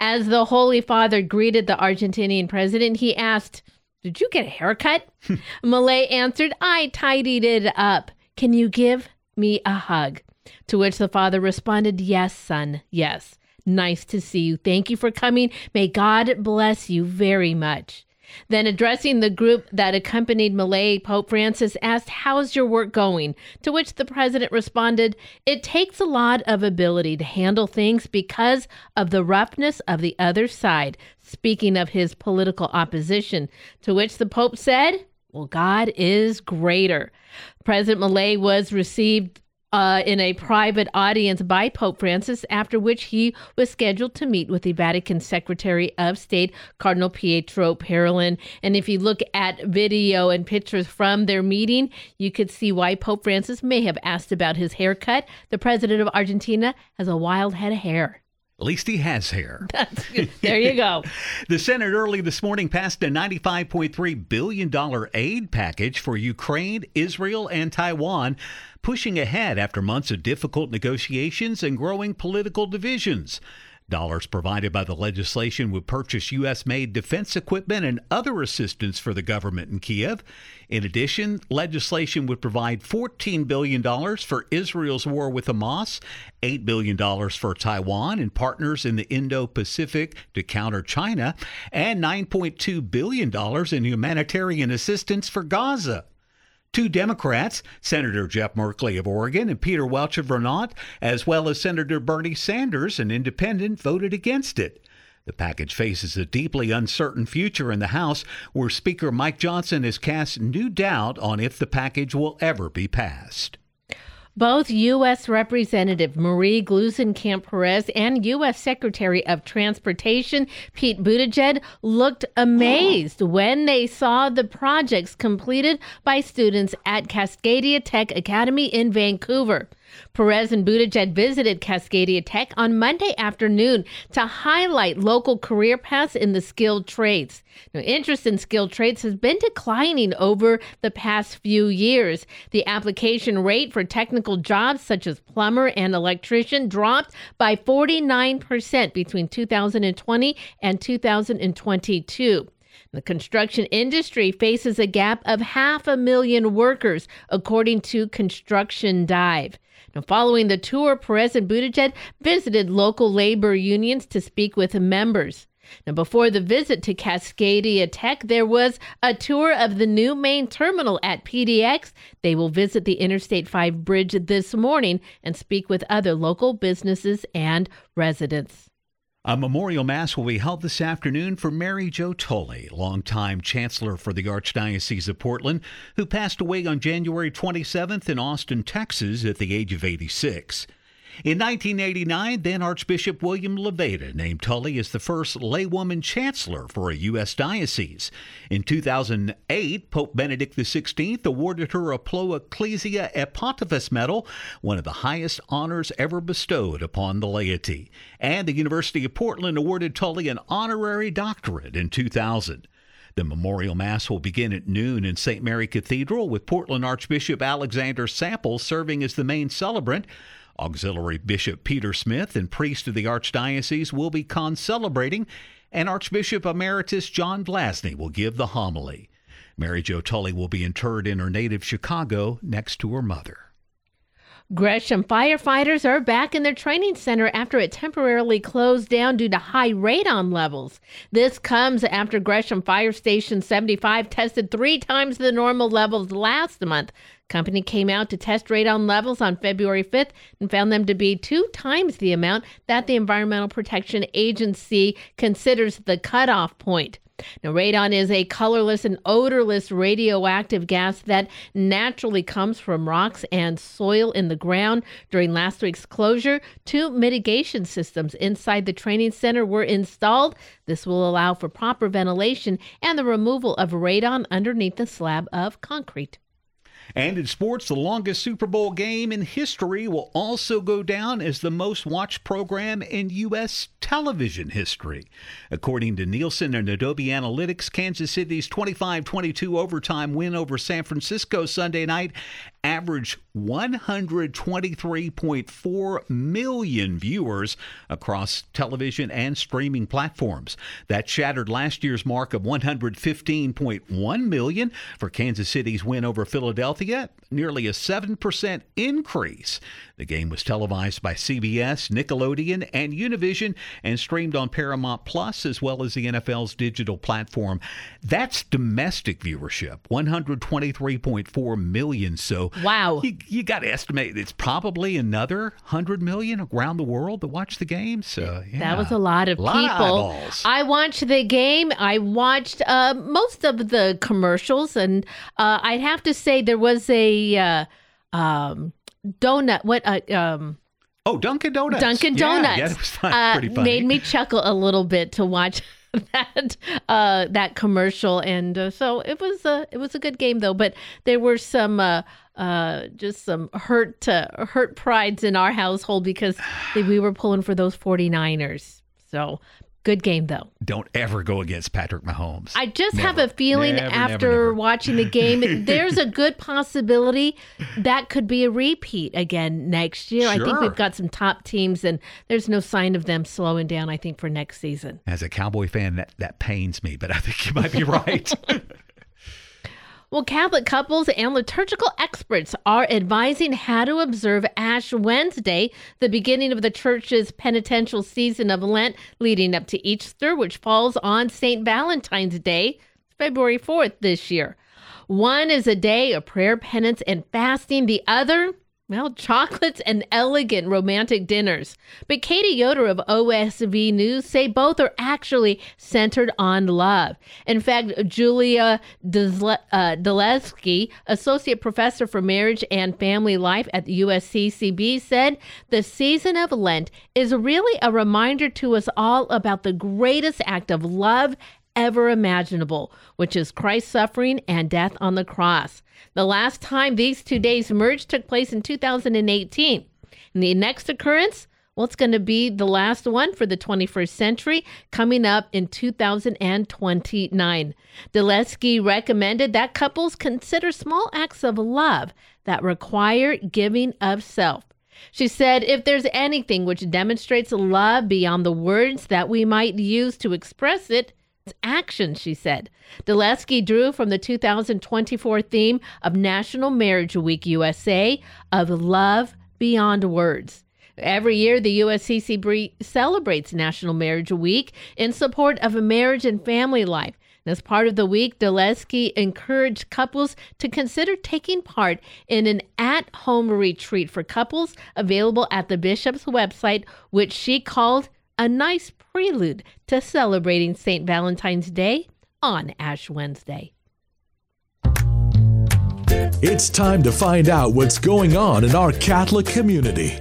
As the Holy Father greeted the Argentinian president, he asked, Did you get a haircut? <laughs> Milei answered, I tidied it up. Can you give me a hug? To which the father responded, Yes, son, yes. Nice to see you. Thank you for coming. May God bless you very much. Then, addressing the group that accompanied Milei, Pope Francis asked, How's your work going? To which the president responded, It takes a lot of ability to handle things because of the roughness of the other side, speaking of his political opposition. To which the Pope said, Well, God is greater. President Milei was received uh, in a private audience by Pope Francis, after which he was scheduled to meet with the Vatican Secretary of State, Cardinal Pietro Parolin. And if you look at video and pictures from their meeting, you could see why Pope Francis may have asked about his haircut. The president of Argentina has a wild head of hair. At least he has hair. <laughs> there you go. <laughs> the Senate early this morning passed a $95.3 billion aid package for Ukraine, Israel, and Taiwan, pushing ahead after months of difficult negotiations and growing political divisions. Dollars provided by the legislation would purchase U.S. made defense equipment and other assistance for the government in Kiev. In addition, legislation would provide $14 billion for Israel's war with Hamas, $8 billion for Taiwan and partners in the Indo Pacific to counter China, and $9.2 billion in humanitarian assistance for Gaza. Two Democrats, Senator Jeff Merkley of Oregon and Peter Welch of Vermont, as well as Senator Bernie Sanders, an independent, voted against it. The package faces a deeply uncertain future in the House, where Speaker Mike Johnson has cast new doubt on if the package will ever be passed. Both U.S. Representative Marie Gluesenkamp Perez and U.S. Secretary of Transportation Pete Buttigieg looked amazed when they saw the projects completed by students at Cascadia Tech Academy in Vancouver. Perez and Buttigieg visited Cascadia Tech on Monday afternoon to highlight local career paths in the skilled trades. Now, interest in skilled trades has been declining over the past few years. The application rate for technical jobs such as plumber and electrician dropped by 49% between 2020 and 2022. The construction industry faces a gap of half a million workers, according to Construction Dive. Now, following the tour, Perez and Buttigieg visited local labor unions to speak with members. Now, before the visit to Cascadia Tech, there was a tour of the new main terminal at PDX. They will visit the Interstate 5 bridge this morning and speak with other local businesses and residents. A memorial mass will be held this afternoon for Mary Jo Tully, longtime chancellor for the Archdiocese of Portland, who passed away on January 27th in Austin, Texas, at the age of 86. In 1989, then Archbishop William Levada named Tully as the first laywoman chancellor for a U.S. diocese. In 2008, Pope Benedict XVI awarded her a Pro Ecclesia Epontifex Medal, one of the highest honors ever bestowed upon the laity. And the University of Portland awarded Tully an honorary doctorate in 2000. The memorial mass will begin at noon in St. Mary Cathedral with Portland Archbishop Alexander Sample serving as the main celebrant. Auxiliary Bishop Peter Smith and priest of the Archdiocese will be concelebrating, and Archbishop Emeritus John Vlazny will give the homily. Mary Jo Tully will be interred in her native Chicago next to her mother. Gresham firefighters are back in their training center after it temporarily closed down due to high radon levels. This comes after Gresham Fire Station 75 tested three times the normal levels last month. Company came out to test radon levels on February 5th and found them to be two times the amount that the Environmental Protection Agency considers the cutoff point. Now, radon is a colorless and odorless radioactive gas that naturally comes from rocks and soil in the ground. During last week's closure, two mitigation systems inside the training center were installed. This will allow for proper ventilation and the removal of radon underneath the slab of concrete. And in sports, the longest Super Bowl game in history will also go down as the most watched program in U.S. television history. According to Nielsen and Adobe Analytics, Kansas City's 25 22 overtime win over San Francisco Sunday night averaged 123.4 million viewers across television and streaming platforms. That shattered last year's mark of 115.1 million for Kansas City's win over Philadelphia, nearly a 7% increase. The game was televised by CBS, Nickelodeon, and Univision and streamed on Paramount Plus as well as the NFL's digital platform. That's domestic viewership, 123.4 million. So wow, you, you got to estimate it's probably another 100 million around the world that watch the game. So yeah. That was a lot of A lot of people. eyeballs. I watched the game. I watched uh, most of the commercials, and uh, I'd have to say there was a uh, um, donut. What? Uh, um, Oh, Dunkin' Donuts. Dunkin' Yeah, Donuts. Yeah, it was fun, uh, made me chuckle a little bit to watch <laughs> that uh, that commercial, and uh, so it was a it was a good game though. But there were some uh, uh, just some hurt uh, hurt prides in our household because we were pulling for those 49ers. So good game though. Don't ever go against Patrick Mahomes. I just have a feeling Never, never, after never. watching the game, <laughs> there's a good possibility that could be a repeat again next year. I think we've got some top teams, and there's no sign of them slowing down. I think for next season. As a Cowboy fan, that, that pains me, but I think you might be right. <laughs> Well, Catholic couples and liturgical experts are advising how to observe Ash Wednesday, the beginning of the church's penitential season of Lent, leading up to Easter, which falls on St. Valentine's Day, February 4th this year. One is a day of prayer, penance, and fasting. The other, well, chocolates and elegant romantic dinners. But Katie Yoder of OSV News say both are actually centered on love. In fact, Julia Dezle- uh, Dezelski, associate professor for marriage and family life at the USCCB, said the season of Lent is really a reminder to us all about the greatest act of love ever imaginable, which is Christ's suffering and death on the cross. The last time these two days merged took place in 2018. And the next occurrence, well, it's going to be the last one for the 21st century, coming up in 2029. Dezelski recommended that couples consider small acts of love that require giving of self. She said, if there's anything which demonstrates love beyond the words that we might use to express it, action, she said. Dezelski drew from the 2024 theme of National Marriage Week USA of love beyond words. Every year, the USCCB celebrates National Marriage Week in support of marriage and family life. And as part of the week, Dezelski encouraged couples to consider taking part in an at home retreat for couples available at the bishop's website, which she called a nice prelude to celebrating St. Valentine's Day on Ash Wednesday. It's time to find out what's going on in our Catholic community.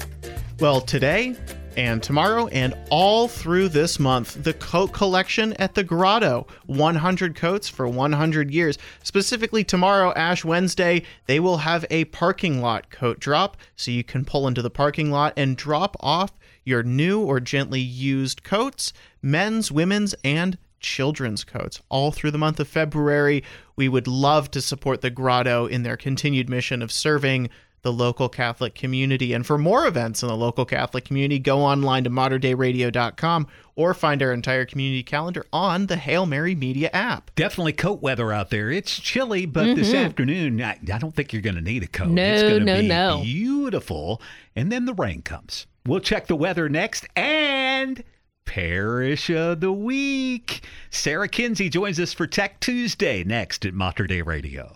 Well, today and tomorrow and all through this month, the coat collection at the Grotto 100 coats for 100 years. Specifically, tomorrow, Ash Wednesday, they will have a parking lot coat drop so you can pull into the parking lot and drop off your new or gently used coats, men's, women's, and children's coats all through the month of February. We would love to support the Grotto in their continued mission of serving the local Catholic community. And for more events in the local Catholic community, go online to materdeiradio.com or find our entire community calendar on the Hail Mary Media app. Definitely coat weather out there. It's chilly, but this Mhm. afternoon, I, I don't think you're going to need a coat. No, it's gonna no, be no. Beautiful. And then the rain comes. We'll check the weather next and Parish of the Week. Sarah Kinsey joins us for Tech Tuesday next at Mater Dei Radio.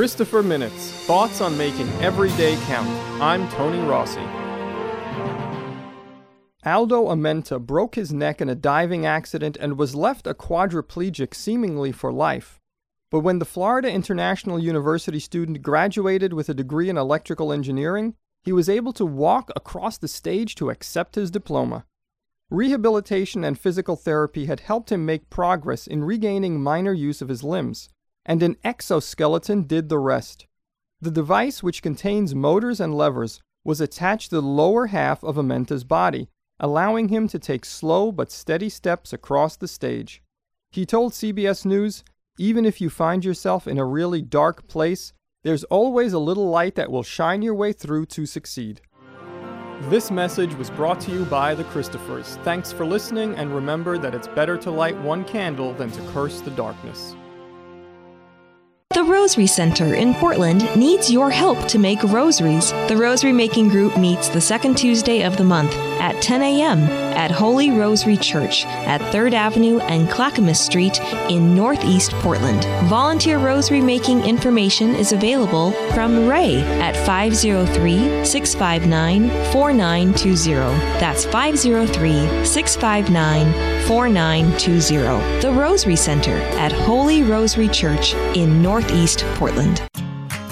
Christopher Minutes Thoughts on Making Every Day Count. I'm Tony Rossi. Aldo Amenta broke his neck in a diving accident and was left a quadriplegic seemingly for life. But when the Florida International University student graduated with a degree in electrical engineering, he was able to walk across the stage to accept his diploma. Rehabilitation and physical therapy had helped him make progress in regaining minor use of his limbs, and an exoskeleton did the rest. The device, which contains motors and levers, was attached to the lower half of Amenta's body, allowing him to take slow but steady steps across the stage. He told CBS News, even if you find yourself in a really dark place, there's always a little light that will shine your way through to succeed. This message was brought to you by the Christophers. Thanks for listening, and remember that it's better to light one candle than to curse the darkness. Rosary Center in Portland needs your help to make rosaries. The Rosary Making Group meets the second Tuesday of the month at 10 a.m. at Holy Rosary Church at 3rd Avenue and Clackamas Street in Northeast Portland. Volunteer rosary making information is available from Ray at 503 659 4920. That's 503 659 4920. The Rosary Center at Holy Rosary Church in Northeast Portland.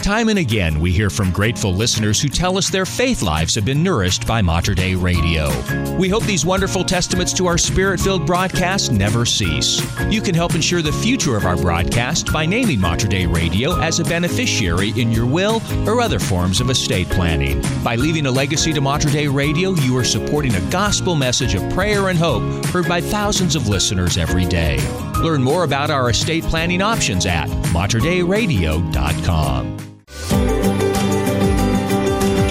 Time and again, we hear from grateful listeners who tell us their faith lives have been nourished by Mater Dei Radio. We hope these wonderful testaments to our spirit filled broadcast never cease. You can help ensure the future of our broadcast by naming Mater Dei Radio as a beneficiary in your will or other forms of estate planning. By leaving a legacy to Mater Dei Radio, you are supporting a gospel message of prayer and hope heard by thousands of listeners every day. Learn more about our estate planning options at materdeiradio.com.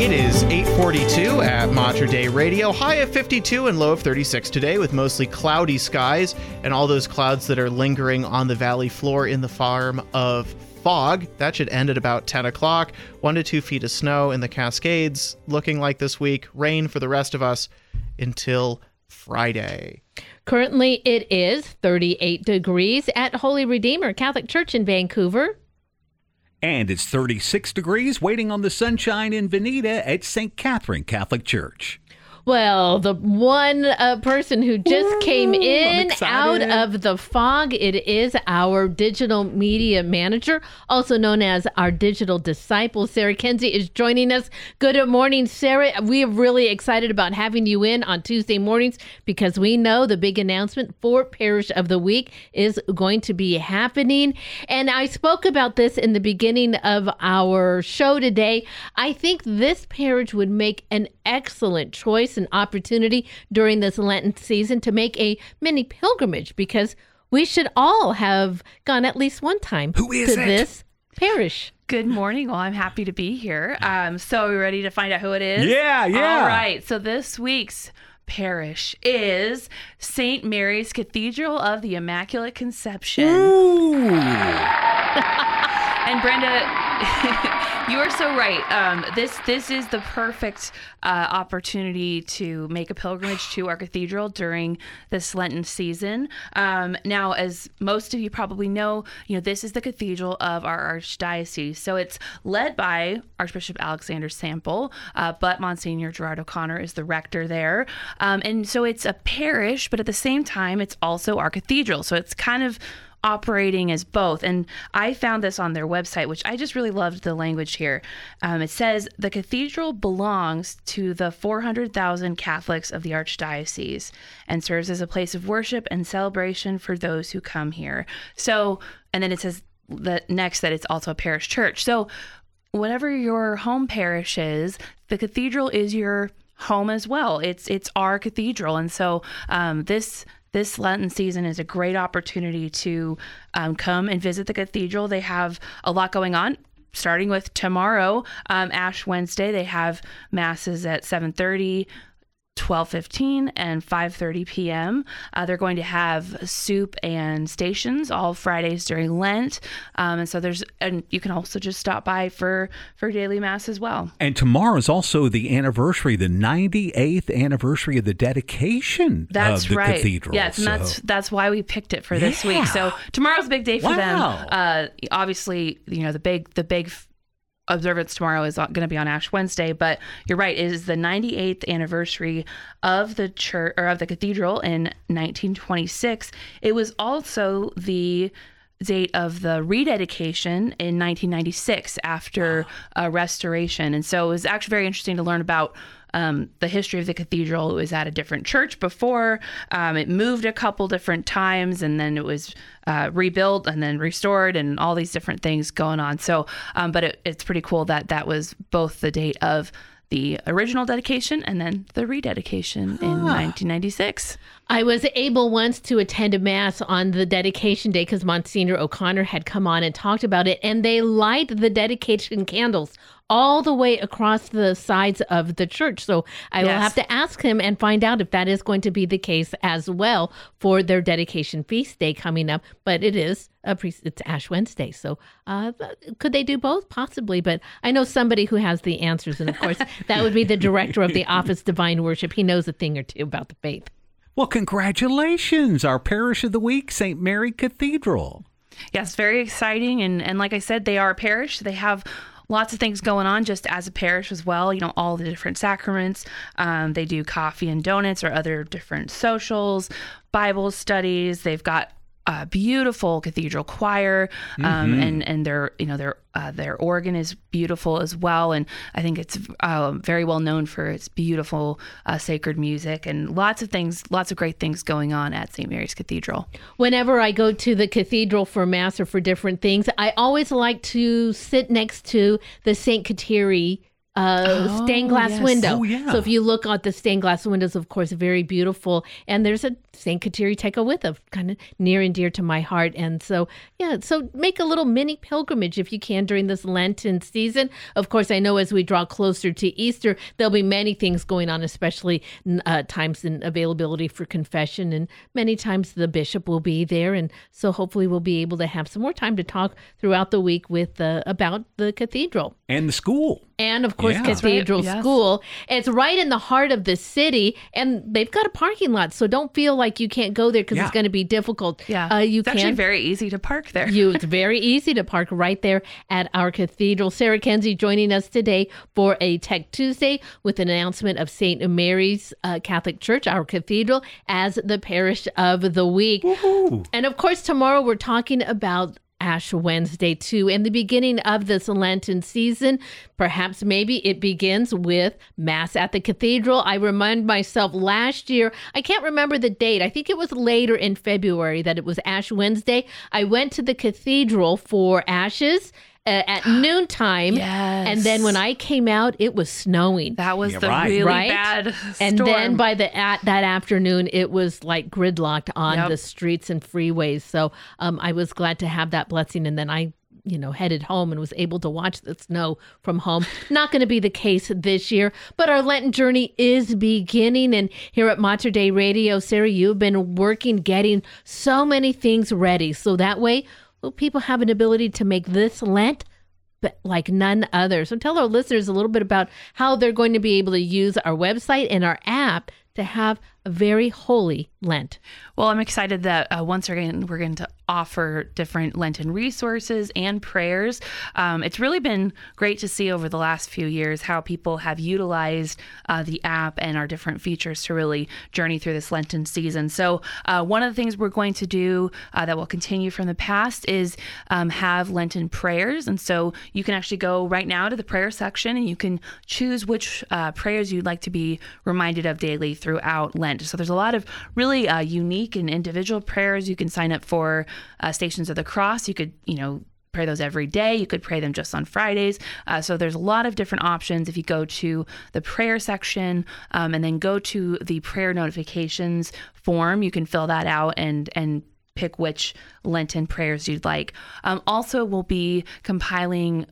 It is 842 at Mater Dei Radio. High of 52 and low of 36 today with mostly cloudy skies and all those clouds that are lingering on the valley floor in the farm of fog. That should end at about 10 o'clock. One to two feet of snow in the Cascades looking like this week. Rain for the rest of us until Friday. Currently, it is 38 degrees at Holy Redeemer Catholic Church in Vancouver. And it's 36 degrees waiting on the sunshine in Veneta at St. Catherine Catholic Church. Well, the one uh, person who just came in out of the fog, it is our digital media manager, also known as our digital disciple. Sarah Kenzie is joining us. Good morning, Sarah. We are really excited about having you in on Tuesday mornings because we know the big announcement for Parish of the Week is going to be happening. And I spoke about this in the beginning of our show today. I think this parish would make an excellent choice and opportunity during this Lenten season to make a mini pilgrimage because we should all have gone at least one time Who is to it? this parish. Good morning. Well, I'm happy to be here. Um, so, are we ready to find out who it is? Yeah, yeah. All right. So, this week's parish is St. Mary's Cathedral of the Immaculate Conception. <laughs> and Brenda, <laughs> you are so right. Um, this this is the perfect uh, opportunity to make a pilgrimage to our cathedral during this Lenten season. Um, now, as most of you probably know, you know this is the cathedral of our archdiocese, so it's led by Archbishop Alexander Sample, uh, but Monsignor Gerard O'Connor is the rector there, um, and so it's a parish, but at the same time, it's also our cathedral. So it's kind of operating as both. And I found this on their website, which I just really loved the language here. Um, it says the cathedral belongs to the 400,000 Catholics of the Archdiocese and serves as a place of worship and celebration for those who come here. So, and then it says the next that it's also a parish church. So, whatever your home parish is, the cathedral is your home as well. It's it's our cathedral, and so um, this this Lenten season is a great opportunity to um, come and visit the cathedral. They have a lot going on. Starting with tomorrow, um, Ash Wednesday, they have masses at 7:30, 12:15 and 5:30 p.m. Uh, they're going to have soup and stations all Fridays during Lent, um, and so there's and you can also just stop by for for daily mass as well. And tomorrow is also the anniversary, the 98th anniversary of the dedication That's of the right. cathedral. Yes, and that's that's why we picked it for this Yeah. week. So tomorrow's a big day for Wow. them. Uh, obviously, you know the big the big observance tomorrow is going to be on Ash Wednesday, but you're right. It is the 98th anniversary of the church or of the cathedral in 1926. It was also the date of the rededication in 1996 after uh, restoration. And so it was actually very interesting to learn about um, the history of the cathedral. It was at a different church before. Um, it moved a couple different times and then it was uh, rebuilt and then restored and all these different things going on. So, um, but it, it's pretty cool that that was both the date of the original dedication and then the rededication in 1996. I was able once to attend a mass on the dedication day because Monsignor O'Connor had come on and talked about it, and they light the dedication candles all the way across the sides of the church. So I will have to ask him and find out if that is going to be the case as well for their dedication feast day coming up. But it is a pre- it's Ash Wednesday, so uh, could they do both? Possibly, but I know somebody who has the answers, and of course that would be the director of the <laughs> Office Divine Worship. He knows a thing or two about the faith. Well, congratulations, our parish of the week, St. Mary Cathedral. Yes, very exciting. And, and like I said, they are a parish. They have lots of things going on just as a parish as well. You know, all the different sacraments. Um, they do coffee and donuts or other different socials, Bible studies. They've got a beautiful cathedral choir, um, Mhm. and and their you know their uh, their organ is beautiful as well, and I think it's uh, very well known for its beautiful uh, sacred music and lots of things, lots of great things going on at St. Mary's Cathedral. Whenever I go to the cathedral for mass or for different things, I always like to sit next to the St. Kateri uh, Oh, stained glass yes. window. Oh, yeah. So if you look at the stained glass windows, of course, very beautiful. And there's a St. Kateri Tekakwitha, kind of near and dear to my heart. And so, yeah, so make a little mini pilgrimage if you can during this Lenten season. Of course, I know as we draw closer to Easter, there'll be many things going on, especially uh, times and availability for confession. And many times the bishop will be there. And so hopefully we'll be able to have some more time to talk throughout the week with uh, about the cathedral And the school. and of course Yeah. That's right, cathedral yes. school it's right in the heart of the city and they've got a parking lot so don't feel like you can't go there because Yeah. it's going to be difficult Yeah, uh, you can. it's can actually very easy to park there. you it's <laughs> very easy to park right there at our cathedral sarah kenzie joining us today for a tech tuesday with an announcement of st mary's uh, catholic church our cathedral as the parish of the week and of course tomorrow we're talking about Ash Wednesday too, In the beginning of this Lenten season. Perhaps maybe it begins with Mass at the Cathedral. I remind myself last year, I can't remember the date. I think it was later in February that it was Ash Wednesday. I went to the cathedral for ashes. Uh, at <gasps> noontime, Yes. and then when I came out, it was snowing. That was the really bad And then by the at that afternoon, it was like gridlocked on Yep. the streets and freeways. So um, I was glad to have that blessing. And then I, you know, headed home and was able to watch the snow from home. <laughs> Not going to be the case this year, but our Lenten journey is beginning. And here at Mater Dei Radio, Sarah, you've been working, getting so many things ready. So that way, well, people have an ability to make this Lent but like none other. So tell our listeners a little bit about how they're going to be able to use our website and our app to have a very holy Lent. Well, I'm excited that uh, once again we're going to offer different Lenten resources and prayers. Um, it's really been great to see over the last few years how people have utilized uh, the app and our different features to really journey through this Lenten season. So, uh, one of the things we're going to do uh, that will continue from the past is um, have Lenten prayers. And so you can actually go right now to the prayer section and you can choose which uh, prayers you'd like to be reminded of daily throughout Lent. So there's a lot of really uh, unique and individual prayers. You can sign up for uh, Stations of the Cross. You could, you know, pray those every day. You could pray them just on Fridays. Uh, so there's a lot of different options. If you go to the prayer section um, and then go to the prayer notifications form, you can fill that out and and pick which Lenten prayers you'd like. Um, also, we'll be compiling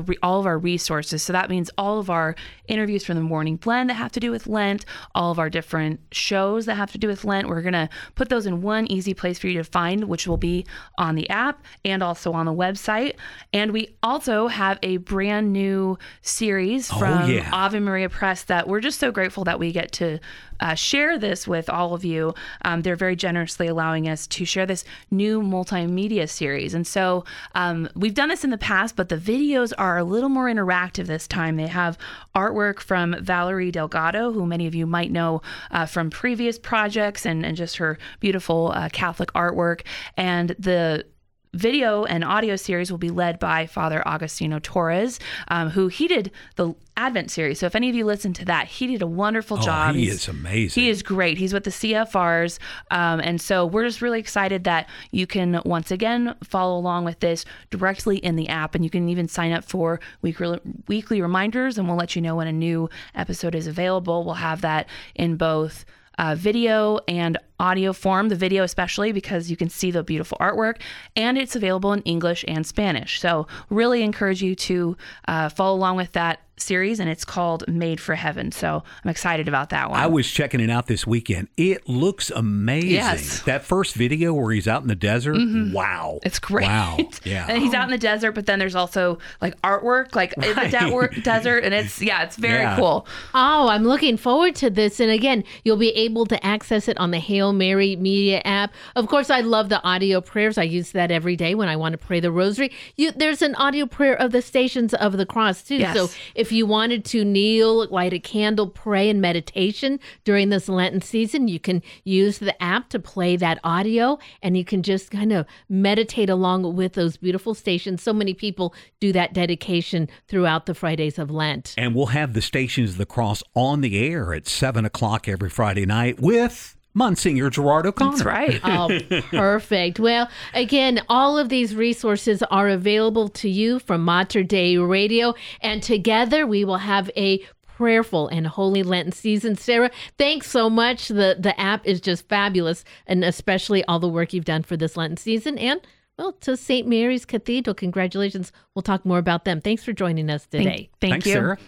re- all of our resources. So that means all of our interviews from the morning blend that have to do with Lent, all of our different shows that have to do with Lent. We're going to put those in one easy place for you to find, which will be on the app and also on the website. And we also have a brand new series Oh, from yeah. Ave Maria Press that we're just so grateful that we get to uh, share this with all of you. Um, they're very generously allowing us to share this new multimedia series. And so um, we've done this in the past, but the videos are a little more interactive this time. They have artwork from Valerie Delgado, who many of you might know uh, from previous projects and, and just her beautiful uh, Catholic artwork. And the video and audio series will be led by Father Agustino Torres, um, who he did the Advent series. So if any of you listen to that, he did a wonderful Oh, job. he He's- is amazing. He is great. He's with the CFRs. Um, and so we're just really excited that you can once again follow along with this directly in the app. And you can even sign up for weekly, weekly reminders, and we'll let you know when a new episode is available. We'll have that in both uh, video and audio form, the video especially because you can see the beautiful artwork, and it's available in English and Spanish. So, really encourage you to uh, follow along with that series, and it's called Made for Heaven. So, I'm excited about that one. I was checking it out this weekend. It looks amazing. Yes. That first video where he's out in the desert. Mhm. Wow. It's great. Wow. <laughs> Yeah. And he's out in the desert, but then there's also like artwork, like in the de- Right. desert, and it's yeah, it's very Yeah. cool. Oh, I'm looking forward to this. And again, you'll be able to access it on the Hail Mary Media app. Of course, I love the audio prayers. I use that every day when I want to pray the rosary. You, there's an audio prayer of the Stations of the Cross, too. Yes. So if you wanted to kneel, light a candle, pray, and meditation during this Lenten season, you can use the app to play that audio and you can just kind of meditate along with those beautiful stations. So many people do that dedication throughout the Fridays of Lent. And we'll have the Stations of the Cross on the air at 7 o'clock every Friday night with Monsignor Gerard O'Connor. That's right. <laughs> oh, perfect. Well, again, all of these resources are available to you from Mater Dei Radio, and together we will have a prayerful and holy Lenten season. Sarah, thanks so much. The the app is just fabulous, and especially all the work you've done for this Lenten season. And well, to St. Mary's Cathedral, congratulations. We'll talk more about them. Thanks for joining us today. Thank you. Thanks, Sarah.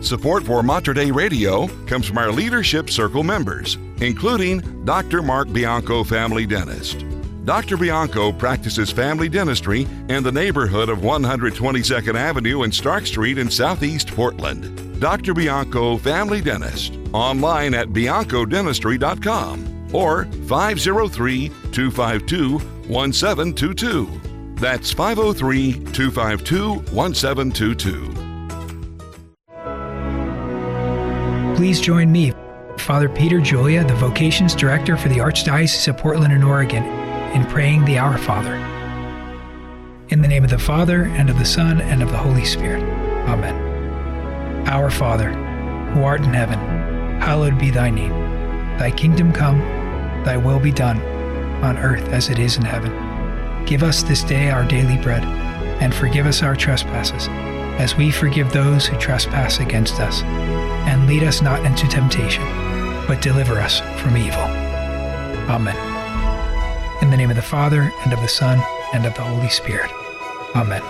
Support for Mater Dei Radio comes from our Leadership Circle members, including Dr. Mark Bianco, family dentist. Dr. Bianco practices family dentistry in the neighborhood of 122nd Avenue and Stark Street in Southeast Portland. Dr. Bianco, family dentist, online at biancodentistry.com or 503 252 1722. That's 503 252 1722. Please join me, Father Peter Julia, the Vocations Director for the Archdiocese of Portland and Oregon, in praying the Our Father. In the name of the Father, and of the Son, and of the Holy Spirit. Amen. Our Father, who art in heaven, hallowed be thy name. Thy kingdom come, thy will be done, on earth as it is in heaven. Give us this day our daily bread, and forgive us our trespasses, as we forgive those who trespass against us. And lead us not into temptation, but deliver us from evil. Amen. In the name of the Father, and of the Son, and of the Holy Spirit. Amen.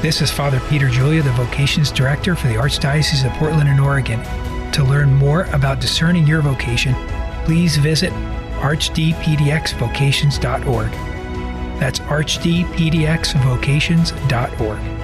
This is Father Peter Julia, the Vocations Director for the Archdiocese of Portland and Oregon. To learn more about discerning your vocation, please visit archdpdxvocations.org. That's archdpdxvocations.org.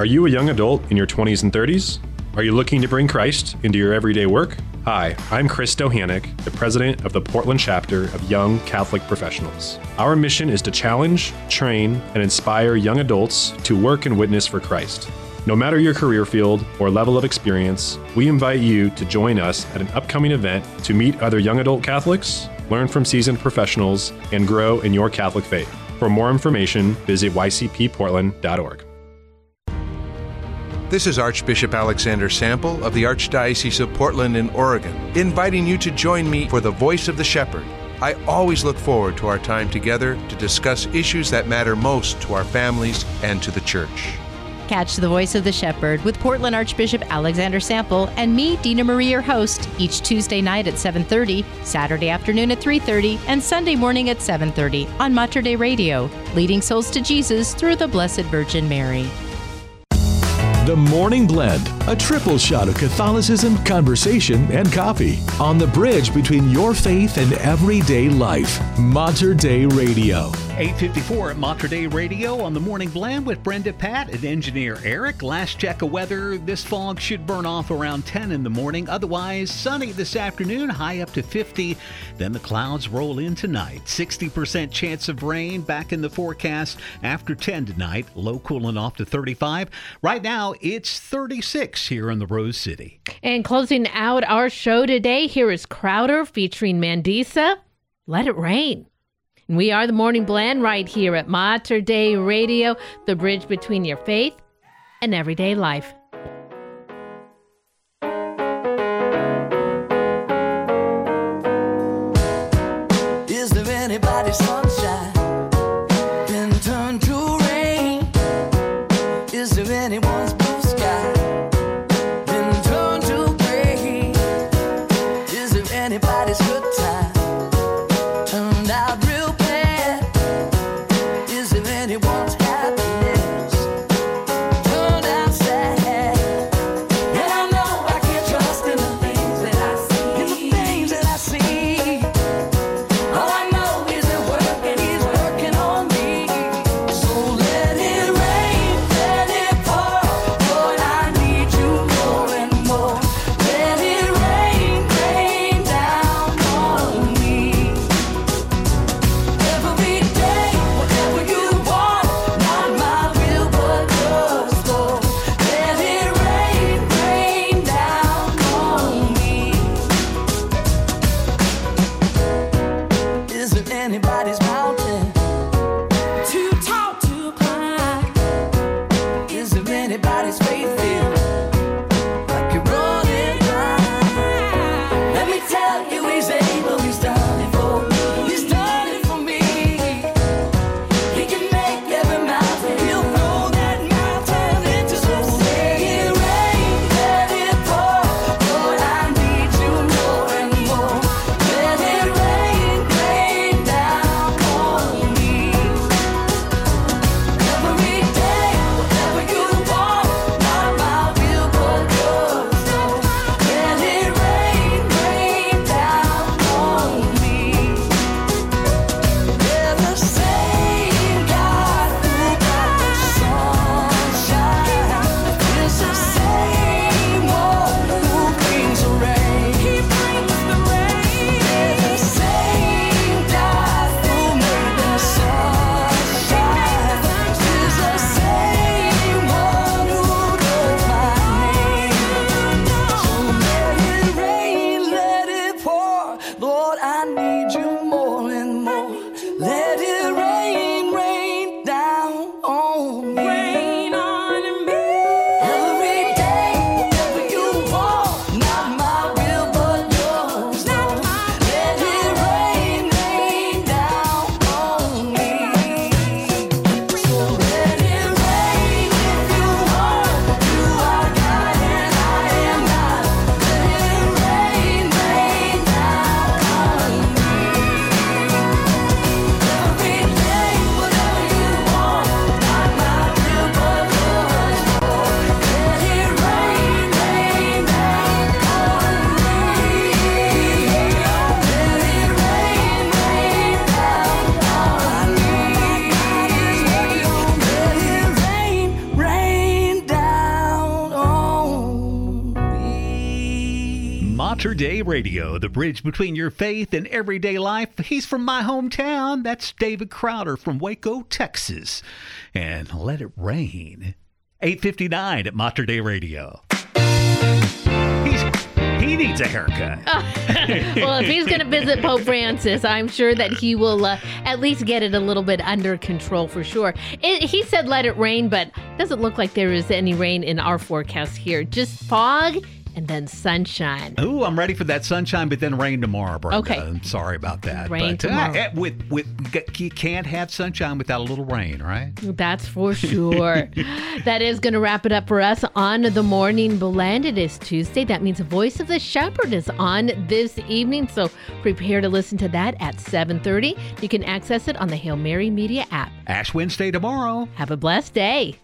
Are you a young adult in your 20s and 30s? Are you looking to bring Christ into your everyday work? Hi, I'm Chris Dohanik, the president of the Portland chapter of Young Catholic Professionals. Our mission is to challenge, train, and inspire young adults to work and witness for Christ. No matter your career field or level of experience, we invite you to join us at an upcoming event to meet other young adult Catholics, learn from seasoned professionals, and grow in your Catholic faith. For more information, visit ycpportland.org. This is Archbishop Alexander Sample of the Archdiocese of Portland in Oregon, inviting you to join me for the Voice of the Shepherd, I always look forward to our time together to discuss issues that matter most to our families and to the church. Catch the voice of the shepherd with Portland Archbishop Alexander Sample and me, Dina Marie, your host, each Tuesday night at 7:30, Saturday afternoon at 3:30, and Sunday morning at 7:30 on Mater Dei Radio, leading souls to Jesus through the Blessed Virgin Mary. The Morning Blend, a triple shot of Catholicism, conversation, and coffee on the bridge between your faith and everyday life. Mater Dei Radio. 854 at Mater Dei Radio on the Morning Blend with Brenda Pat and engineer Eric. Last check of weather, this fog should burn off around 10 in the morning. Otherwise, sunny this afternoon, high up to 50. Then the clouds roll in tonight. 60% chance of rain back in the forecast after 10 tonight. Low cooling off to 35. Right now, it's 36 here in the Rose City. And closing out our show today, here is Crowder featuring Mandisa. Let it rain. We are the Morning Blend right here at Mater Dei Radio, the bridge between your faith and everyday life. Radio, the bridge between your faith and everyday life. He's from my hometown. That's David Crowder from Waco, Texas. And let it rain. 859 at Mater Dei Radio. He's, he needs a haircut. <laughs> well, if he's going to visit Pope Francis, I'm sure that he will uh, at least get it a little bit under control for sure. It, he said let it rain, but doesn't look like there is any rain in our forecast here. Just fog and sunshine. Ooh, I'm ready for that sunshine, but then rain tomorrow, Brenda. Okay. I'm sorry about that. Rain but, uh, tomorrow. eh, with with you can't have sunshine without a little rain, right? That's for <laughs> sure. that is going to wrap it up for us on the morning blend. It is Tuesday. That means Voice of the Shepherd is on this evening. So prepare to listen to that at 7:30. You can access it on the Hail Mary Media app. Ash Wednesday tomorrow. Have a blessed day.